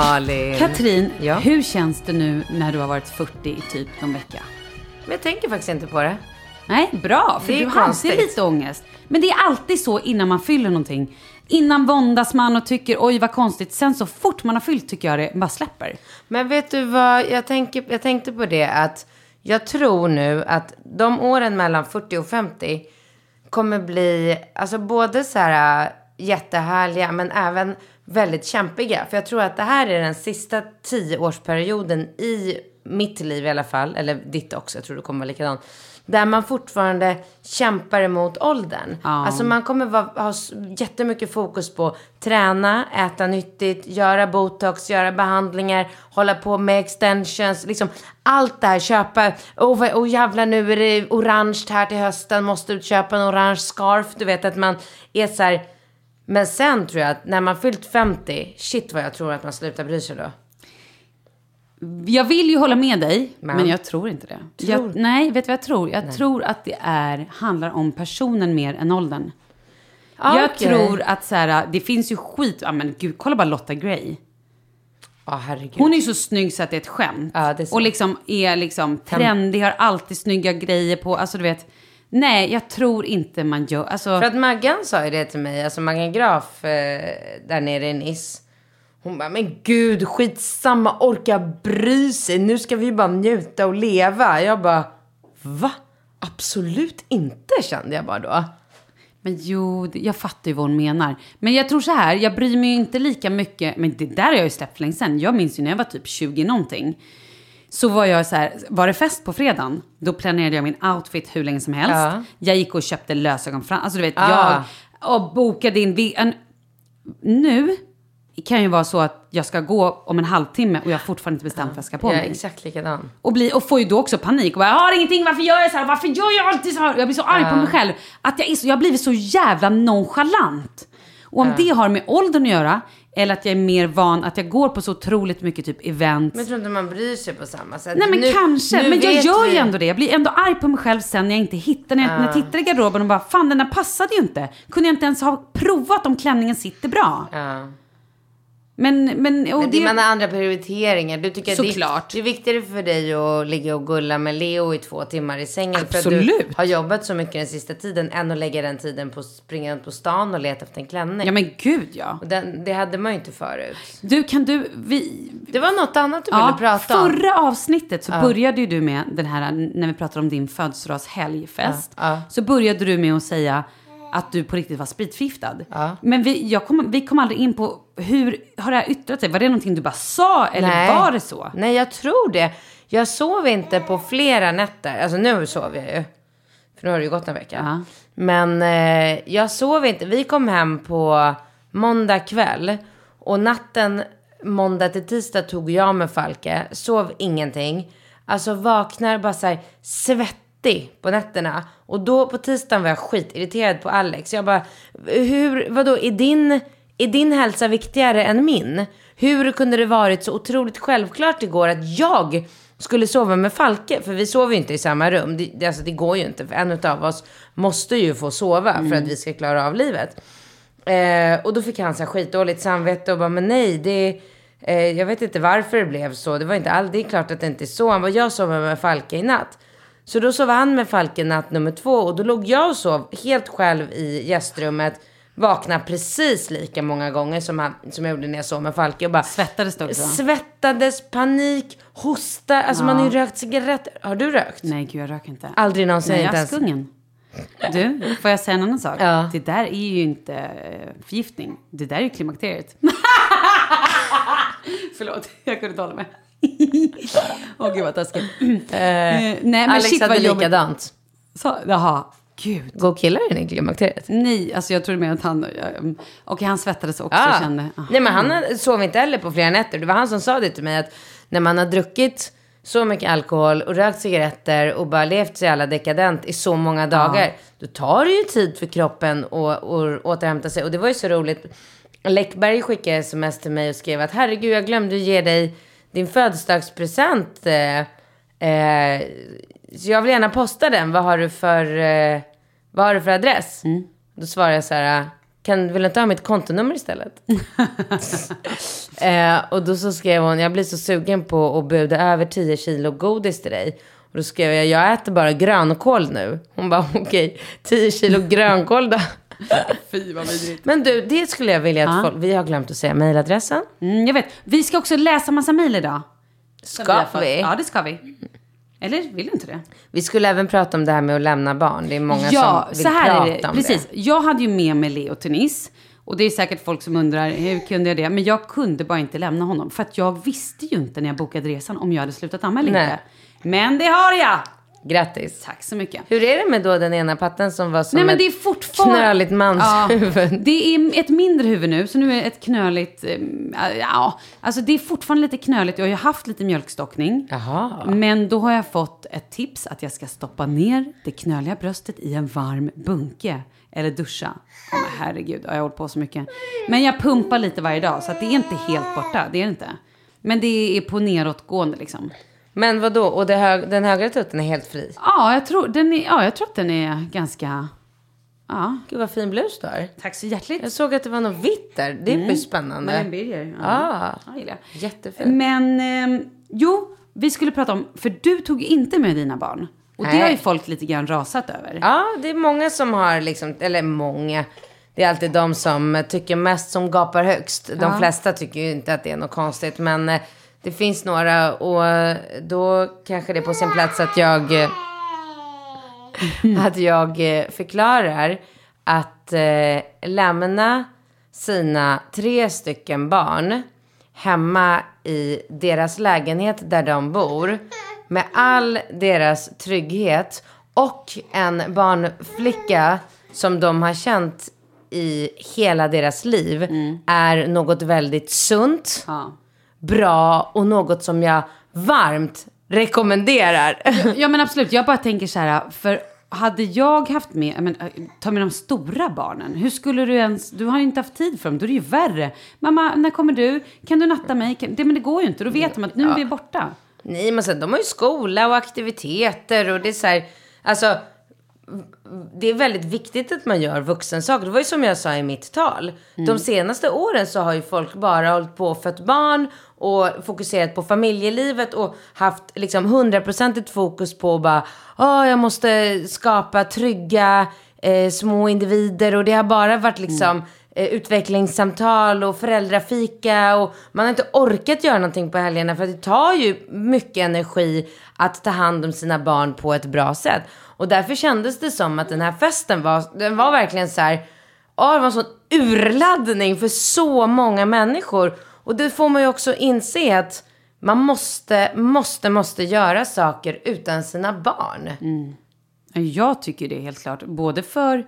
Malin! Katrin, Ja? hur känns det nu när du har varit 40 i typ någon vecka? Men jag tänker faktiskt inte på det. Nej, bra, för du hade konstigt. lite ångest. Men det är alltid så innan man fyller någonting. Innan våndas man och tycker oj vad konstigt. Sen så fort man har fyllt tycker jag det bara släpper. Men vet du vad, jag, tänker, jag tänkte på det att jag tror nu att de åren mellan 40 och 50 kommer bli, alltså både så här jättehärliga men även väldigt kämpiga. För jag tror att det här är den sista tioårsperioden i mitt liv i alla fall, eller ditt också, jag tror det kommer vara likadant. Där man fortfarande kämpar emot åldern. Ja. Alltså man kommer vara, ha jättemycket fokus på träna, äta nyttigt, göra botox, göra behandlingar, hålla på med extensions, liksom allt det här, köpa, åh oh, oh, jävlar nu är det orange här till hösten, måste du köpa en orange scarf, du vet att man är så här, men sen tror jag att när man fyllt 50, shit vad jag tror att man slutar bry sig då. Jag vill ju hålla med dig, men, Men- jag tror inte det. Tror- Jag, nej, vet du vad jag tror? Jag tror att det är, handlar om personen mer än åldern. Ja, jag okej. tror att så här, det finns ju skit, ja men gud, kolla bara Lotta Gray. Herregud. Hon är ju så snygg så att det är ett skämt. Det är och liksom är liksom trendig, har alltid snygga grejer på, alltså du vet. Nej, jag tror inte man gör, alltså. För att Maggan sa ju det till mig, alltså Maggan Graf eh, där nere i Nice. Hon bara, men gud, skitsamma, orka bry sig. Nu ska vi bara njuta och leva. Jag bara, va? Absolut inte, kände jag bara då. Men jo, jag fattar ju vad hon menar. Men jag tror så här, jag bryr mig ju inte lika mycket. Men det där har jag ju släppt för länge sedan. Jag minns ju när jag var typ 20 någonting. Så var jag så här, var det fest på fredagen, då planerade jag min outfit hur länge som helst. Ja. Jag gick och köpte lösögon fram, alltså du vet, Ah. jag och bokade in. En, nu kan ju vara så att jag ska gå om en halvtimme och jag har fortfarande inte bestämt vad jag ska på Jag är mig. exakt likadan. Och, bli, och får ju då också panik och bara, jag har ingenting, varför gör jag så här? Varför gör jag alltid så här? Jag blir så arg på mig själv. Att jag, är så, jag har blivit så jävla nonchalant. Och om det har med åldern att göra, eller att jag är mer van, att jag går på så otroligt mycket typ events. Men jag tror inte man bryr sig på samma sätt. Nej men Nu- kanske, nu men jag gör vi- ju ändå det. Jag blir ändå arg på mig själv sen när jag inte hittar, när jag, när jag tittar i garderoben och bara, fan den där passade ju inte. Kunde jag inte ens ha provat om klänningen sitter bra. Ja. Men, men, och Men det, man har andra prioriteringar. Du tycker att det, Såklart. det är viktigare för dig att ligga och gulla med Leo i två timmar i sängen. För att du Absolut. har jobbat så mycket den sista tiden än att lägga den tiden på att springa runt på stan och leta efter en klänning. Ja men gud ja. Den, det hade man ju inte förut. Du, kan du, vi, Det var något annat du ville prata om. Förra avsnittet så började ju du med den här, när vi pratade om din födelsedagshelgfest. Ja, ja. Så började du med att säga att du på riktigt var spritförgiftad. Ja. Men vi, jag kom, vi kom aldrig in på hur har det här yttrat sig? Var det någonting du bara sa eller Nej. var det så? Nej, jag tror det. Jag sov inte på flera nätter. Alltså nu sov jag ju. För nu har det ju gått en vecka. Ja. Men eh, jag sov inte. Vi kom hem på måndag kväll. Och natten måndag till tisdag tog jag med Falke. Sov ingenting. Alltså vaknar bara så här svettig på nätterna. Och då på tisdagen var jag skitirriterad på Alex. Jag bara, hur, vadå, är din, är din hälsa viktigare än min? Hur kunde det varit så otroligt självklart igår att jag skulle sova med Falke? För vi sover ju inte i samma rum. Det, det, alltså, det går ju inte. För en av oss måste ju få sova för att vi ska klara av livet. Eh, och då fick han så här skitdåligt samvete och bara, men nej, det, eh, jag vet inte varför det blev så. Det var inte alls, det är klart att det inte är så. Han bara, jag sover med Falke i natt. Så då sov han med Falke natt nummer två och då låg jag och sov helt själv i gästrummet. Vakna precis lika många gånger som, han, som jag gjorde när jag sov med Falke. Och bara, Svettades du också? Svettades, panik, hosta. Alltså man har ju rökt cigaretter. Har du rökt? Nej gud jag röker inte. Aldrig någonsin. Nej, jag är kungen. Du, får jag säga en annan sak? Ja. Det där är ju inte eh, förgiftning. Det där är ju klimakteriet. Förlåt, jag kunde inte hålla mig. Åh gud vad taskigt. Eh, nej men Alex shit hade vad likadant. Så, jaha, gud. Går killar in i klimakteriet? Nej, alltså jag trodde mer att han... Um, Okej, han svettades också Ja. och kände... ah. Nej men han sov inte heller på flera nätter. Det var han som sa det till mig att när man har druckit så mycket alkohol och rökt cigaretter och bara levt så jävla dekadent i så många dagar. Då tar det ju tid för kroppen att återhämta sig. Och det var ju så roligt. Läckberg skickade sms till mig och skrev att herregud jag glömde ge dig din födelsedagspresent. Eh, eh, så jag vill gärna posta den. Vad har du för, eh, vad har du för adress? Då svarade jag så här. Kan, vill du inte ha mitt kontonummer istället? eh, och då så skrev hon, jag blir så sugen på att buda över 10 kilo godis till dig. Och då skrev jag, jag äter bara grönkål nu. Hon bara, okej, 10 kilo grönkål då. Fy vad vidrigt. Men du, det skulle jag vilja att folk, vi har glömt att säga mejladressen. Mm, jag vet. Vi ska också läsa massa mejl idag. Ska vi? Ja, det ska vi. Eller vill du inte det? Vi skulle även prata om det här med att lämna barn. Det är många ja, som vill så här prata är det. om Precis. det. Jag hade ju med mig Leo till Nice. Och det är säkert folk som undrar, hur kunde jag det? Men jag kunde bara inte lämna honom. För att jag visste ju inte när jag bokade resan om jag hade slutat amma eller inte. Men det har jag! Grattis. Tack så mycket. Hur är det med då den ena patten som var som Nej men det är fortfarande... knöligt manshuvud? Ja, det är ett mindre huvud nu, så nu är det ett knöligt... eh, Ja, alltså det är fortfarande lite knöligt. Jag har ju haft lite mjölkstockning. Jaha. Men då har jag fått ett tips att jag ska stoppa ner det knöliga bröstet i en varm bunke. Eller duscha. Men herregud, jag har hållit på så mycket. Men jag pumpar lite varje dag, så det är inte helt borta. Det är det inte. Men det är på nedåtgående liksom. Men vad då? Och det hög, den högra tutten är helt fri? Ja, jag tror, den är, ja, jag tror att den är ganska... Ja, Gud vad fin blus du har. tack så hjärtligt. Jag såg att det var något vitt där. Det blir spännande. Marianne Birger. Ja. Ah, Ja, gillar jag. jättefin. Men ehm, jo, vi skulle prata om, för du tog inte med dina barn. Och det Nej. har ju folk lite grann rasat över. Ja, det är många som har liksom, eller många. Det det är alltid de som tycker mest som gapar högst. De Ja. flesta tycker ju inte att det är något konstigt. Men eh, det finns några och då kanske det är på sin plats att jag, eh, att jag eh, förklarar att eh, lämna sina tre stycken barn hemma i deras lägenhet där de bor med all deras trygghet och en barnflicka som de har känt i hela deras liv är något väldigt sunt, Ja. Bra och något som jag varmt rekommenderar. Ja men absolut, jag bara tänker så här, för hade jag haft med, men, äh, ta med de stora barnen, hur skulle du ens, du har ju inte haft tid för dem, då är det ju värre. Mamma, när kommer du? Kan du natta mig? Kan, det, men det går ju inte, då vet de att nu är vi borta. Nej, men sen de har ju skola och aktiviteter och det är så här, alltså det är väldigt viktigt att man gör vuxensaker. Det var ju som jag sa i mitt tal. De senaste åren så har ju folk bara hållit på och fött barn och fokuserat på familjelivet och haft liksom hundraprocentigt fokus på bara, åh, jag måste skapa trygga eh, små individer och det har bara varit liksom eh, utvecklingssamtal och föräldrafika och man har inte orkat göra någonting på helgerna för det tar ju mycket energi att ta hand om sina barn på ett bra sätt. Och därför kändes det som att den här festen var, den var verkligen så här, ja det var en sån urladdning för så många människor. Och det får man ju också inse att man måste, måste, måste göra saker utan sina barn. Jag tycker det helt klart, både för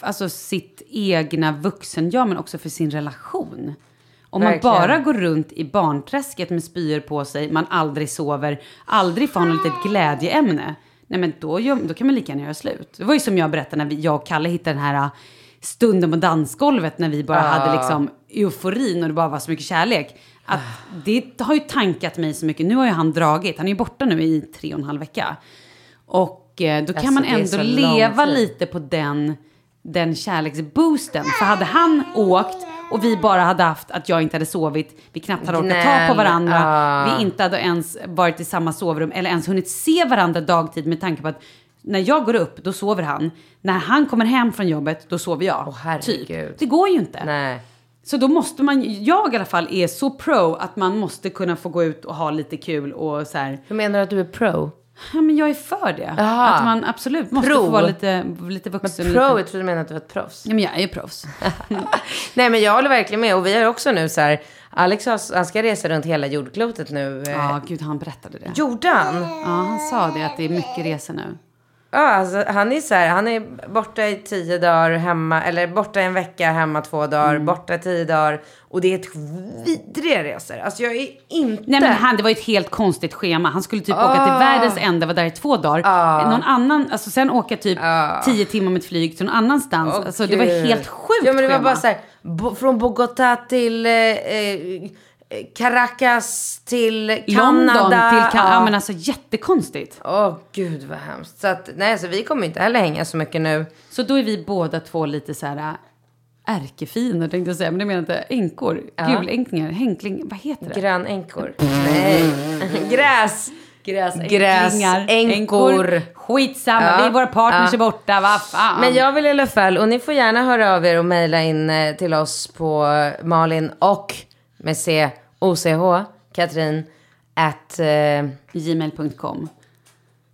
alltså, sitt egna vuxen-jag, men också för sin relation. Om man Verkligen. bara går runt i barnträsket med spyor på sig, man aldrig sover, aldrig får ha något litet glädjeämne. Nej men då, då kan man lika gärna göra slut. Det var ju som jag berättade när vi, jag och Kalle hittade den här äh, stunden på dansgolvet när vi bara hade liksom euforin och det bara var så mycket kärlek. Att det har ju tankat mig så mycket. Nu har ju han dragit, han är ju borta nu i tre och en halv vecka. Och eh, då kan Alltså, man ändå leva lite på den, den kärleksboosten. För hade han åkt och vi bara hade haft att jag inte hade sovit, vi knappt hade orkat ta på varandra, ah. vi inte hade ens varit i samma sovrum eller ens hunnit se varandra dagtid med tanke på att när jag går upp, då sover han. När han kommer hem från jobbet, då sover jag. Herregud. typ. Det går ju inte. Nej. Så då måste man, jag i alla fall är så pro att man måste kunna få gå ut och ha lite kul och så här. Hur menar du att du är pro? Ja, men jag är för det. Jaha. Att man absolut måste Pro. få vara lite, lite vuxen. Pro, lite. jag trodde du menade att du var ett proffs. Ja, men jag är ju proffs. Nej men jag håller verkligen med och vi har också nu så här, Alex han ska resa runt hela jordklotet nu. Ja, gud, han berättade det. Gjorde han? Ja, han sa det att det är mycket resor nu. Ja, alltså, han är så här, han är borta i tio dagar hemma, eller borta en vecka, hemma två dagar, Mm. borta tio dagar. Och det är ett vidriga resor. Alltså jag är inte... Nej men han, det var ju ett helt konstigt schema. Han skulle typ åka till världens ände, vara där i två dagar. Någon annan, alltså sen åka typ tio timmar med ett flyg till någon annanstans. Åh, alltså det var Gud. helt sjukt Ja men det var schema. bara så här, bo, från Bogotá till eh, eh, Caracas till London Kanada. till kan- ja. men alltså jättekonstigt. Åh gud vad hemskt. Så att, nej så vi kommer inte heller hänga så mycket nu. Så då är vi båda två lite så här äh, ärkefiender tänkte jag säga, men det menar inte. Änkor, gulänkningar, hänkling, vad heter det? Grönänkor. Nej. Gräs. Gräsänklingar, Gräsänkor. Skitsamma, Ja, vi är våra partners ja. är borta, vad fan. Men jag vill i alla fall, och ni får gärna höra av er och mejla in eh, till oss på eh, Malin och med C, OCH, Katrin, at... Eh, Gmail.com.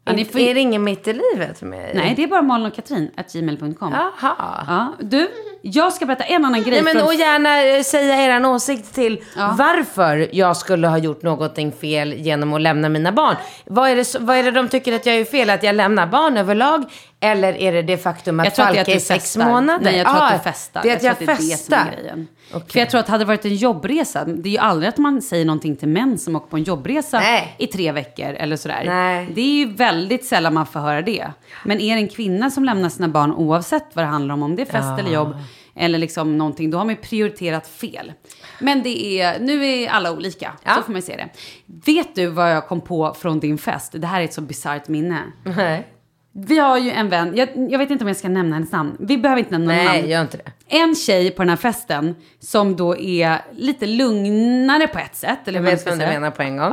Ja, är, ni får, är det ingen mitt i livet med Nej, det är bara Malin och Katrin, at gmail.com. Jaha. Ja, du, jag ska berätta en annan grej. Nej, men, och gärna eh, säga er åsikt till varför jag skulle ha gjort någonting fel genom att lämna mina barn. Vad är, det, vad är det de tycker att jag är fel? Att jag lämnar barn överlag? Eller är det det faktum att Jag tror att det är sex festar. månader? Nej, jag tror Ah, att du festar. Det är att jag, tror att det är det som festar. är grejen. För jag tror att hade det varit en jobbresa, det är ju aldrig att man säger någonting till män som åker på en jobbresa Nej. i tre veckor eller sådär. Nej. Det är ju väldigt sällan man får höra det. Men är det en kvinna som lämnar sina barn oavsett vad det handlar om, om det är fest eller jobb eller liksom någonting, då har man ju prioriterat fel. Men det är, nu är alla olika, Ja. så får man ju se det. Vet du vad jag kom på från din fest? Det här är ett så bisarrt minne. Nej, Vi har ju en vän, jag, jag vet inte om jag ska nämna hennes namn. Vi behöver inte nämna någon namn. Nej gör inte det. En tjej på den här festen som då är lite lugnare på ett sätt. Eller Jag vet vem du menar på en gång.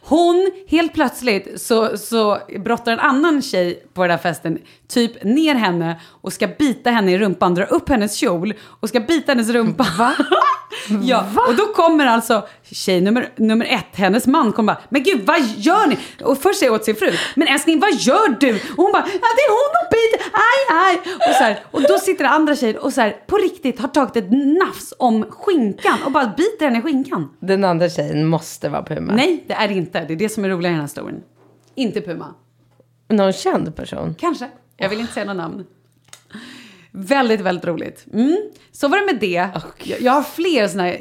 Hon, helt plötsligt så, så brottar en annan tjej på den här festen typ ner henne och ska bita henne i rumpan, dra upp hennes kjol och ska bita hennes rumpa. Va? ja, och då kommer alltså tjej nummer, nummer ett, hennes man kommer bara, men gud vad gör ni? Och först säger åt sin fru, men älskling vad gör du? Och hon bara, ja det är hon som biter, aj aj. Och, så här, och då sitter det andra tjejer och så här, på riktigt har tagit ett nafs om skinkan och bara biter henne i skinkan. Den andra tjejen måste vara Puma. Nej, det är det inte. Det är det som är roligt i den här historien. Inte Puma. Någon känd person. Kanske. Jag vill inte säga några namn. Väldigt, väldigt roligt. Mm. Så var det med det. Jag, jag har fler såna här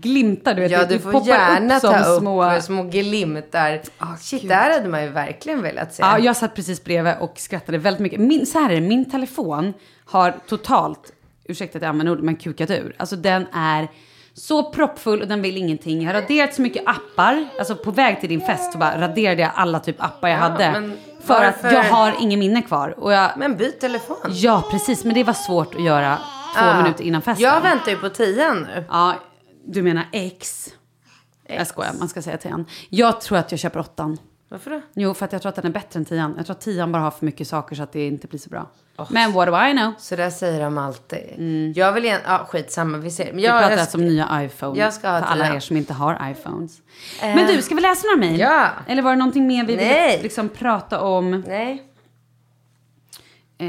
glimtar. Du vet, Ja, du får poppar gärna som ta upp små... små glimtar. Shit, gud. där hade man ju verkligen velat se. Ja, jag satt precis bredvid och skrattade väldigt mycket. Min, så här är det, min telefon har totalt, ursäkta att jag använder ord, men kukat ur. Alltså den är så proppfull och den vill ingenting. Jag har raderat så mycket appar. Alltså på väg till din fest så bara raderade jag alla typ appar jag hade. men För att jag har ingen minne kvar. Och jag, Men byt telefon. Ja, precis. Men det var svårt att göra två Ah. minuter innan festen. Jag väntar ju på tian nu. Ja, du menar X. Jag skojar, man ska säga tian. Jag tror att jag köper åttan. Varför då? Jo, för att jag tror att den är bättre än tian. Jag tror att tian bara har för mycket saker så att det inte blir så bra. Men what do I know? Så där säger de alltid. Jag vill igen... Ja, skitsamma. Vi ser. Men Vi jag, pratar jag, alltså om nya iPhone. jag ska ha för alla tian. er som inte har iPhones. Men du, ska vi läsa några mejl? Ja. Eller var det någonting mer vi ville Nej. liksom prata om? Nej. Eh.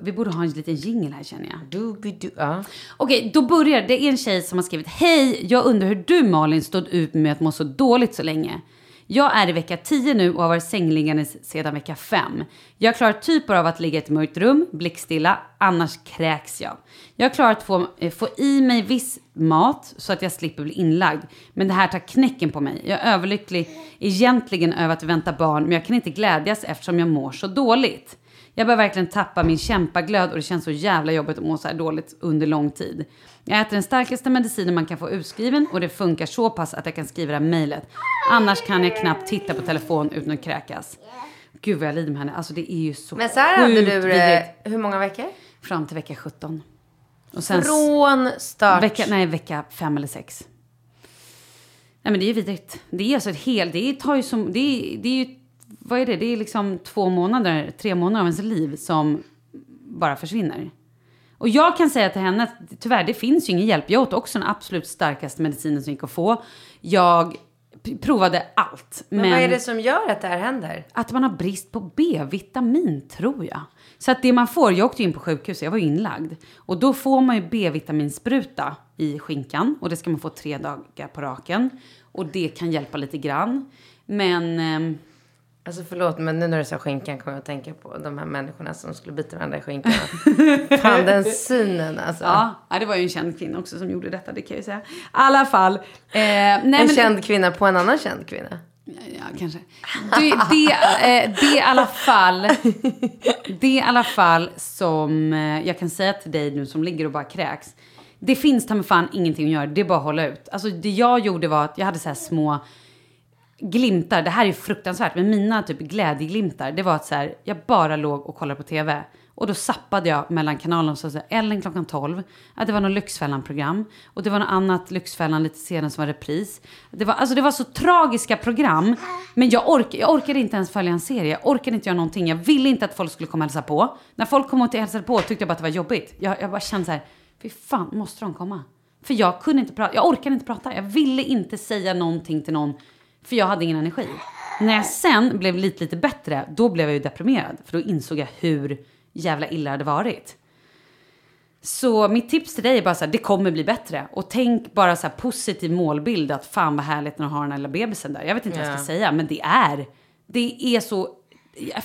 Vi borde ha en liten jingle här känner jag. Du, ja. Okej, då börjar det. är en tjej som har skrivit Hej, jag undrar hur du Malin stod ut med att må så dåligt så länge. Jag är i vecka 10 nu och har varit sängliggandes sedan vecka 5. Jag klarar typ bara av att ligga i ett mörkt rum, blickstilla, annars kräks jag. Jag klarar att få, eh, få i mig viss mat så att jag slipper bli inlagd. Men det här tar knäcken på mig. Jag är överlycklig egentligen över att vänta barn men jag kan inte glädjas eftersom jag mår så dåligt. Jag börjar verkligen tappa min kämpaglöd och det känns så jävla jobbigt att må så här dåligt under lång tid. Jag äter den starkaste medicinen man kan få utskriven och det funkar så pass att jag kan skriva det här mejlet. Annars kan jag knappt titta på telefon utan att kräkas. Gud vad jag lider med henne. Alltså det är ju så Men så här hade du vidrigt. det hur många veckor? Fram till vecka 17. Och sen Från start. vecka, nej, vecka 5 eller 6. Nej men det är ju vidrigt. Det är alltså ett helt, det tar ju som, det är, det är ju, vad är det? Det är liksom två månader, tre månader av ens liv som bara försvinner. Och jag kan säga till henne att tyvärr, det finns ju ingen hjälp. Jag åt också den absolut starkaste medicinen som gick att få. Jag provade allt. Men, vad är det som gör att det här händer? Att man har brist på B-vitamin, tror jag. Så att det man får, jag åkte ju in på sjukhus, jag var ju inlagd. Och då får man ju B-vitaminspruta i skinkan. Och det ska man få tre dagar på raken. Och det kan hjälpa lite grann. Men... ehm, Alltså förlåt, men nu när du sa skinkan kommer jag att tänka på de här människorna som skulle bita varandra i skinkan. Fan, den synen alltså. Ja, det var ju en känd kvinna också som gjorde detta, det kan jag ju säga. I alla fall. Eh, nej, En men, känd kvinna på en annan känd kvinna. Ja, kanske. Det, det, eh, det är i alla fall, det är i alla fall som eh, jag kan säga till dig nu som ligger och bara kräks. Det finns ta fan ingenting att göra, det är bara att hålla ut. Alltså det jag gjorde var att jag hade så här små glimtar, det här är fruktansvärt, men mina typ glädjeglimtar, det var att så här, jag bara låg och kollade på tv. Och då sappade jag mellan kanalerna, så att Ellen klockan 12, att det var något Lyxfällan-program. Och det var något annat Lyxfällan lite senare som var repris. Det var, alltså det var så tragiska program, men jag, ork, jag orkade inte ens följa en serie. Jag orkade inte göra någonting. Jag ville inte att folk skulle komma och hälsa på. När folk kom och hälsade på tyckte jag bara att det var jobbigt. Jag, jag bara kände så här, fy fan, måste de komma? För jag kunde inte prata, jag orkade inte prata. Jag ville inte säga någonting till någon för jag hade ingen energi. När jag sen blev lite, lite bättre, då blev jag ju deprimerad. För då insåg jag hur jävla illa det hade varit. Så mitt tips till dig är bara så här, det kommer bli bättre. Och tänk bara så här positiv målbild att fan vad härligt när du har den här lilla bebisen där. Jag vet inte vad jag ska säga, men det är, det är så,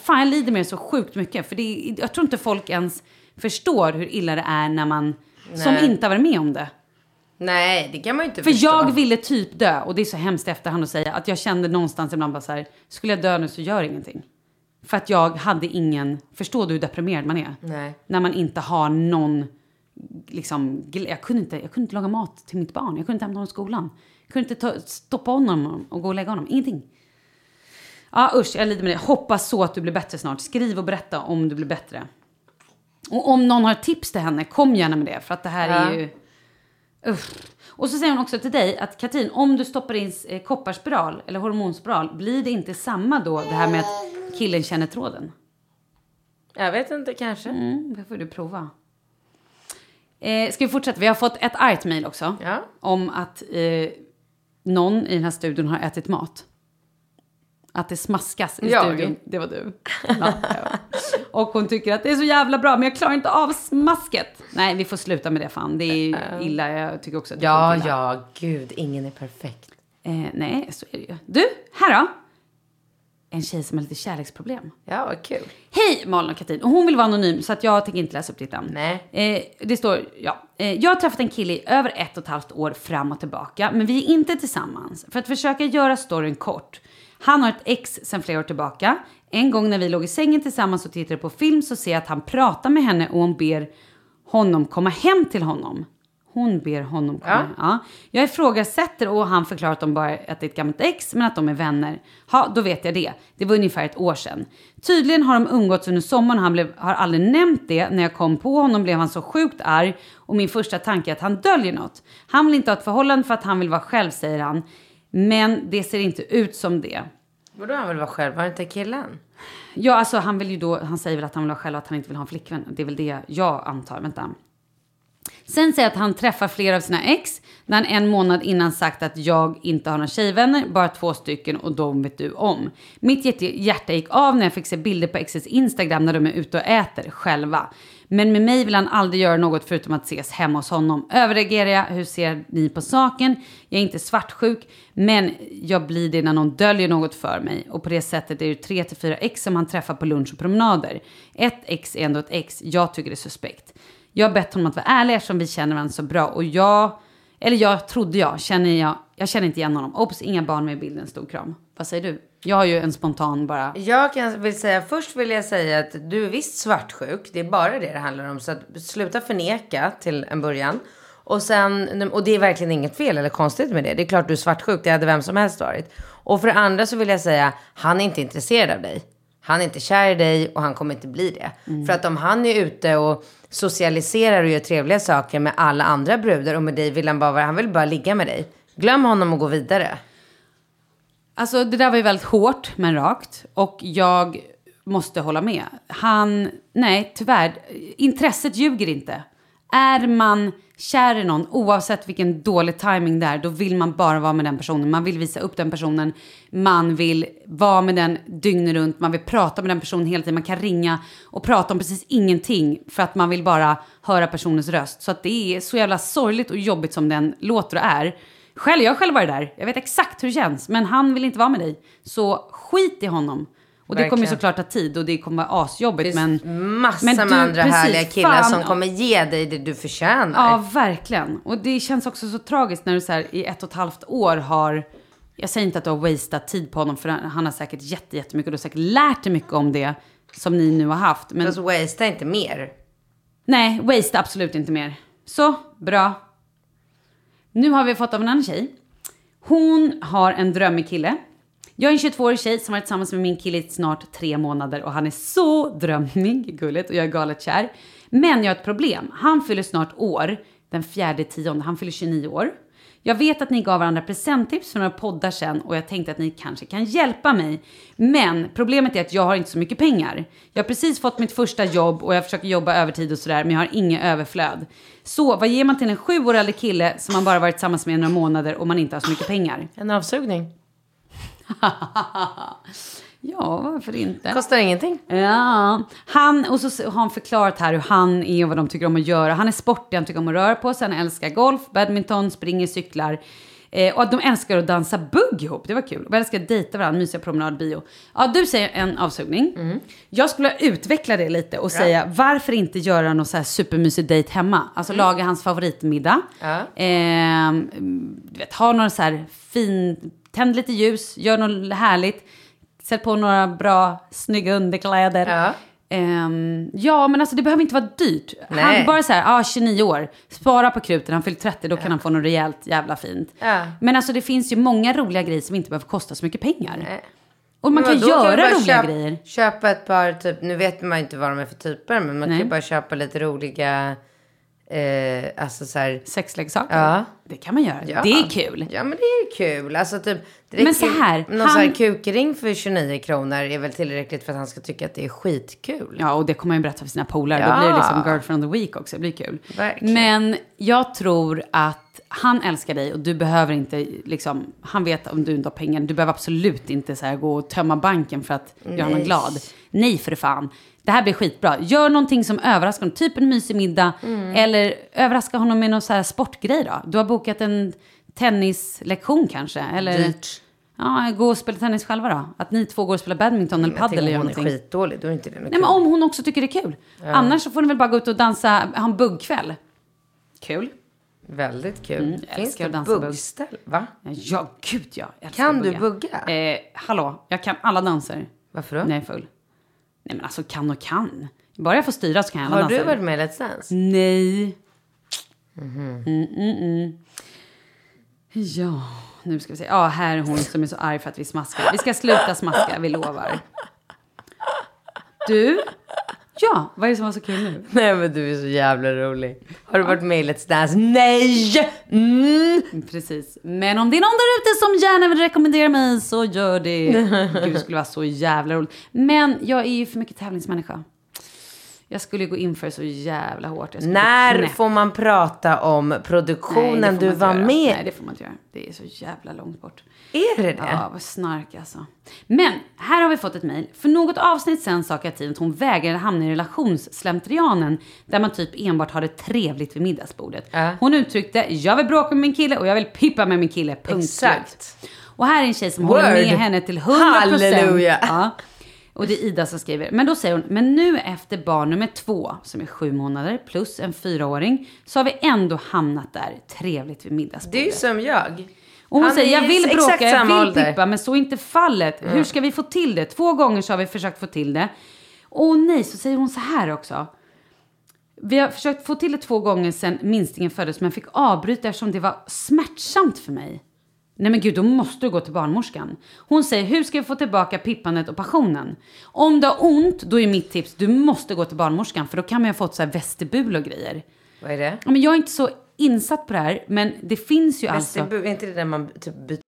fan jag lider med det så sjukt mycket. För det är, jag tror inte folk ens förstår hur illa det är när man, som Nej. inte har varit med om det. Nej, det kan man ju inte För förstå. jag ville typ dö och det är så hemskt i efterhand att säga att jag kände någonstans ibland bara så här, skulle jag dö nu så gör ingenting. För att jag hade ingen, förstår du hur deprimerad man är? Nej. När man inte har någon, liksom, jag kunde, inte, jag kunde inte laga mat till mitt barn, jag kunde inte hämta honom i skolan. Jag kunde inte ta, stoppa honom och gå och lägga honom, ingenting. Ja usch, jag lider med det. Hoppas så att du blir bättre snart. Skriv och berätta om du blir bättre. Och om någon har tips till henne, kom gärna med det. För att det här är Ja. ju... Uff. Och så säger hon också till dig att Katrin, om du stoppar in eh, kopparspiral eller hormonspiral, blir det inte samma då det här med att killen känner tråden? Jag vet inte, kanske. Mm, det får du prova. Eh, ska vi fortsätta? Vi har fått ett argt mejl också. Ja. Om att eh, någon i den här studion har ätit mat. Att det smaskas i Jag? studion. Det var du. Ja, ja. Och hon tycker att det är så jävla bra, men jag klarar inte av smasket. Nej, vi får sluta med det fan. Det är ju illa. Jag tycker också att det Ja, är ja, gud, ingen är perfekt. Eh, nej, så är det ju. Du, här då. En tjej som har lite kärleksproblem. Ja, vad kul. Hej Malin och Katrin. Och hon vill vara anonym så att jag tänker inte läsa upp ditt namn. Nej. Eh, det står, ja. Eh, jag har träffat en kille i över ett och ett halvt år fram och tillbaka. Men vi är inte tillsammans. För att försöka göra storyn kort. Han har ett ex sedan flera år tillbaka. En gång när vi låg i sängen tillsammans och tittade på film så ser jag att han pratar med henne och hon ber honom komma hem till honom. Hon ber honom komma Ja. Ja. Jag ifrågasätter och han förklarar att de bara att det är ett gammalt ex men att de är vänner. Ja, då vet jag det. Det var ungefär ett år sedan. Tydligen har de umgåtts under sommaren och han blev, har aldrig nämnt det. När jag kom på honom blev han så sjukt arg och min första tanke är att han döljer något. Han vill inte ha ett förhållande för att han vill vara själv säger han. Men det ser inte ut som det. Vadå, han vill vara själv? Var det inte killen? Ja, alltså han vill ju då, han säger väl att han vill ha själv och att han inte vill ha en flickvän. Det är väl det jag antar. Vänta. Sen säger att han träffar flera av sina ex när han en månad innan sagt att jag inte har några tjejvänner, bara två stycken och de vet du om. Mitt hjärta- hjärta gick av när jag fick se bilder på exets Instagram när de är ute och äter själva. Men med mig vill han aldrig göra något förutom att ses hemma hos honom. Överreagerar jag? Hur ser ni på saken? Jag är inte svartsjuk, men jag blir det när någon döljer något för mig. Och på det sättet är det tre till fyra ex som han träffar på lunch och promenader. Ett ex är ändå ett ex. Jag tycker det är suspekt. Jag har bett honom att vara ärlig eftersom vi känner varandra så bra. Och jag, eller jag trodde jag, känner jag, jag känner inte igen honom. Obs, inga barn med i bilden, stor kram. Vad säger du? Jag har ju en spontan bara. Jag kan, vill säga, först vill jag säga att du är visst svartsjuk. Det är bara det det handlar om. Så att sluta förneka till en början. Och, sen, och det är verkligen inget fel eller konstigt med det. Det är klart du är svartsjuk. Det hade vem som helst varit. Och för det andra så vill jag säga, han är inte intresserad av dig. Han är inte kär i dig och han kommer inte bli det. För att om han är ute och socialiserar och gör trevliga saker med alla andra brudar och med dig vill han bara han vill bara ligga med dig. Glöm honom och gå vidare. Alltså det där var ju väldigt hårt men rakt. Och jag måste hålla med. Han, nej tyvärr, intresset ljuger inte. Är man kär i någon, oavsett vilken dålig timing det är, då vill man bara vara med den personen. Man vill visa upp den personen, man vill vara med den dygnet runt, man vill prata med den personen hela tiden. Man kan ringa och prata om precis ingenting för att man vill bara höra personens röst. Så att det är så jävla sorgligt och jobbigt som den låter och är. Själv, jag har själv varit där. Jag vet exakt hur det känns. Men han vill inte vara med dig. Så skit i honom. Och det kommer ju såklart ta tid och det kommer vara asjobbigt. Men, massa men med du, andra precis, härliga killar fan, som kommer ge dig det du förtjänar. ja, verkligen. Och det känns också så tragiskt när du så här, i ett och ett halvt år har... Jag säger inte att du har wasted tid på honom, för han har säkert jätte, jättemycket och du har säkert lärt dig mycket om det som ni nu har haft. Men Fast wastea inte mer. nej, waste absolut inte mer. Så, bra. Nu har vi fått av en annan tjej. Hon har en drömmig kille. Jag är en 22-årig tjej som varit tillsammans med min kille i snart tre månader och han är så drömmig, gulligt, och jag är galet kär. Men jag har ett problem. Han fyller snart år, den fjärde tionde. Han fyller 29 år. Jag vet att ni gav varandra presenttips för några poddar sen och jag tänkte att ni kanske kan hjälpa mig. Men problemet är att jag har inte så mycket pengar. Jag har precis fått mitt första jobb och jag försöker jobba övertid och sådär men jag har inget överflöd. Så vad ger man till en sju år äldre kille som man bara varit tillsammans med i några månader och man inte har så mycket pengar? En avsugning. ja, varför inte? Kostar ingenting. Ja, han, och så har han förklarat här hur han är och vad de tycker om att göra. Han är sportig, han tycker om att röra på sig, han älskar golf, badminton, springer, cyklar. Eh, och att de älskar att dansa bugg ihop, det var kul. Och älskar att dejta varandra, mysiga promenad, bio. Ja, du säger en avsugning. Jag skulle utveckla det lite och säga varför inte göra någon så här supermysig dejt hemma? Alltså laga hans favoritmiddag. Ja. Du vet, ha någon så här fin, tänd lite ljus, gör något härligt. Sätt på några bra, snygga underkläder. Ja. Ehm, ja, men alltså det behöver inte vara dyrt. Nej. Han bara så här, ah, 29 år, spara på kruten, han fyller 30, då kan han få något rejält jävla fint. Ja. Men alltså det finns ju många roliga grejer som inte behöver kosta så mycket pengar. Nej. Och man Men kan göra bara roliga köp- grejer. Köpa ett par, typ, nu vet man ju inte vad de är för typer, men man Nej. kan ju bara köpa lite roliga, eh, alltså så här. Sexleksaker. Ja. Det kan man göra. Ja. Det är kul. Ja, men det är kul. Alltså typ, Men så här, Någon han- sån här kukring för 29 kronor är väl tillräckligt för att han ska tycka att det är skitkul. Ja, och det kommer man ju berätta för sina polare. Då Ja. blir det liksom girlfriend of the week också. Det blir kul. Verkligen. Men jag tror att han älskar dig och du behöver inte liksom, han vet om du inte har pengar. Du behöver absolut inte så här gå och tömma banken för att göra honom glad. Nej för fan. Det här blir skitbra. Gör någonting som överraskar honom. Typ en mysig middag. Mm. Eller överraska honom med någon så här sportgrej då. Du har bokat en tennislektion kanske. Eller Dyrt. ja, gå och spela tennis själva då. Att ni två går och spelar badminton eller padel eller om hon är någonting. skitdålig, då är inte det Nej kul. men om hon också tycker det är kul. Annars så får ni väl bara gå ut och dansa, ha en buggkväll. Kul. Väldigt kul. Mm, jag Finns det dansa bugg. buggställ? Va? Ja, gud ja. Kan du bugga? Eh, hallå, jag kan alla danser. Varför då? När jag är full. Nej men alltså kan och kan. Bara jag får styra så kan jag Har danser. du varit med i Let's Dance? Nej. Mhm. Mm, mm, mm. Ja, nu ska vi se. Ja, här är hon som är så arg för att vi smaskar. Vi ska sluta smaska, vi lovar. Du? Ja, vad är det som var så kul nu? Nej men du är så jävla rolig. Har du varit med i Let's Dance? Nej! Mm. Precis. Men om det är någon där ute som gärna vill rekommendera mig så gör det. Gud, det skulle vara så jävla roligt. Men jag är ju för mycket tävlingsmänniska. Jag skulle gå in för det så jävla hårt. När får man prata om Nej, produktionen man du var göra. med Nej, det får man inte göra. Det är så jävla långt bort. Är det det? Ja, vad snark alltså. Men här har vi fått ett mejl. För något avsnitt sen sa Katrin att hon vägrade hamna i relationsslentrianen där man typ enbart har det trevligt vid middagsbordet. Ja. Hon uttryckte, jag vill bråka med min kille och jag vill pippa med min kille. Punkt Exakt. slut. Och här är en tjej som håller med Word. henne till 100%. Halleluja. Ja. Och det är Ida som skriver. Men då säger hon, men nu efter barn nummer två, som är sju månader, plus en fyraåring, så har vi ändå hamnat där, trevligt vid middagsbordet. Det är ju som jag. Och hon Han säger, är jag vill exakt bråka, jag samma vill ålder." pippa, men så är inte fallet. Hur ska vi få till det? Två gånger så har vi försökt få till det. Och nej, så säger hon så här också. Vi har försökt få till det två gånger sedan minstingen föddes, men fick avbryta eftersom det var smärtsamt för mig. Nej men gud, då måste du gå till barnmorskan. Hon säger, hur ska vi få tillbaka pippandet och passionen? Om du har ont, då är mitt tips, du måste gå till barnmorskan, för då kan man ju ha fått så här vestibul och grejer. Vad är det? Ja, men jag är inte så insatt på det här, men det finns ju alltså... Är inte det där man typ byter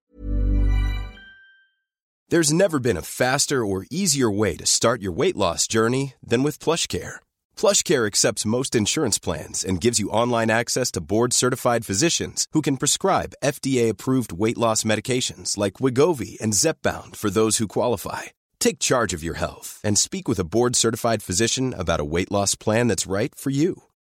There's never been a faster or easier way to start your weight loss journey than with PlushCare. PlushCare accepts most insurance plans and gives you online access to board-certified physicians who can prescribe FDA-approved weight loss medications like Wigovi and Zepbound for those who qualify. Take charge of your health and speak with a board-certified physician about a weight loss plan that's right for you.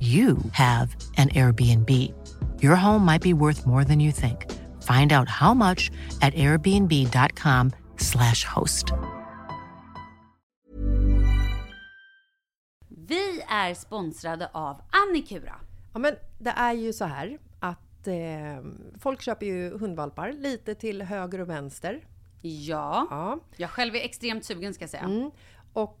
you have an Airbnb. Your home might be worth more than you think. Find out how much at airbnb.com/slash host. Vi är sponsrade av Annikura. Ja, men det är ju så här att eh, folk köper ju hundvalpar lite till höger och vänster. Ja. Ja. Jag själv är extremt sugen ska jag säga. Mm. Och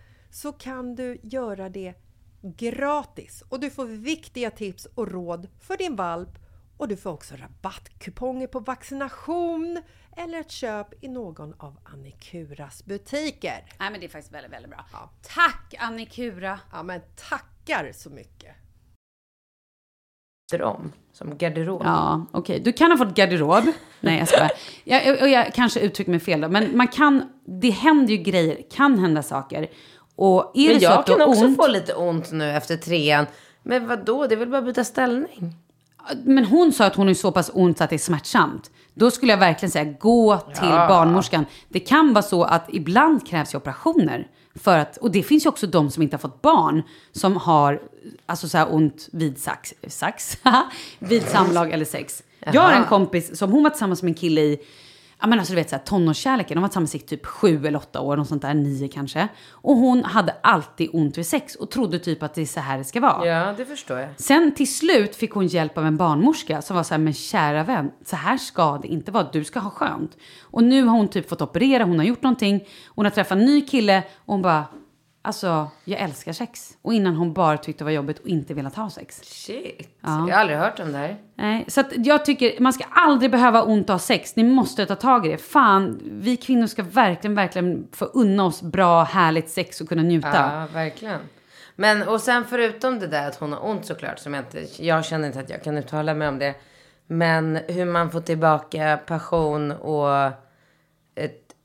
så kan du göra det gratis och du får viktiga tips och råd för din valp och du får också rabattkuponger på vaccination eller ett köp i någon av Annikuras butiker. Nej men det är faktiskt väldigt, väldigt bra. Ja. Tack Annikura! Ja men tackar så mycket! om som garderob. Ja, okej. Du kan ha fått garderob. Nej, jag skojar. Jag, och jag kanske uttrycker mig fel då, men man kan, det händer ju grejer, kan hända saker. Och är Men det så jag att du kan också ont, få lite ont nu efter trean. Men vad då? det är väl bara att byta ställning? Men hon sa att hon är så pass ont så att det är smärtsamt. Då skulle jag verkligen säga gå till barnmorskan. Det kan vara så att ibland krävs ju operationer. För att, och det finns ju också de som inte har fått barn som har alltså så här ont vid sax, sax vid samlag eller sex. Jag har en kompis som hon var tillsammans med en kille i Ja men alltså du vet såhär tonårskärleken, de var tillsammans i typ sju eller åtta år, något sånt där, nio kanske. Och hon hade alltid ont vid sex och trodde typ att det är så här det ska vara. Ja, det förstår jag. Sen till slut fick hon hjälp av en barnmorska som var så här, men kära vän, så här ska det inte vara, du ska ha skönt. Och nu har hon typ fått operera, hon har gjort någonting, hon har träffat en ny kille och hon bara, alltså jag älskar sex. Och innan hon bara tyckte det var jobbigt och inte velat ha sex. Shit. Ja. Jag har aldrig hört om det här. Nej, så att jag tycker man ska aldrig behöva ont av sex. Ni måste ta tag i det. Fan, vi kvinnor ska verkligen, verkligen få unna oss bra, härligt sex och kunna njuta. Ja, verkligen. Men och sen förutom det där att hon har ont såklart, som jag inte, jag känner inte att jag kan uttala mig om det. Men hur man får tillbaka passion och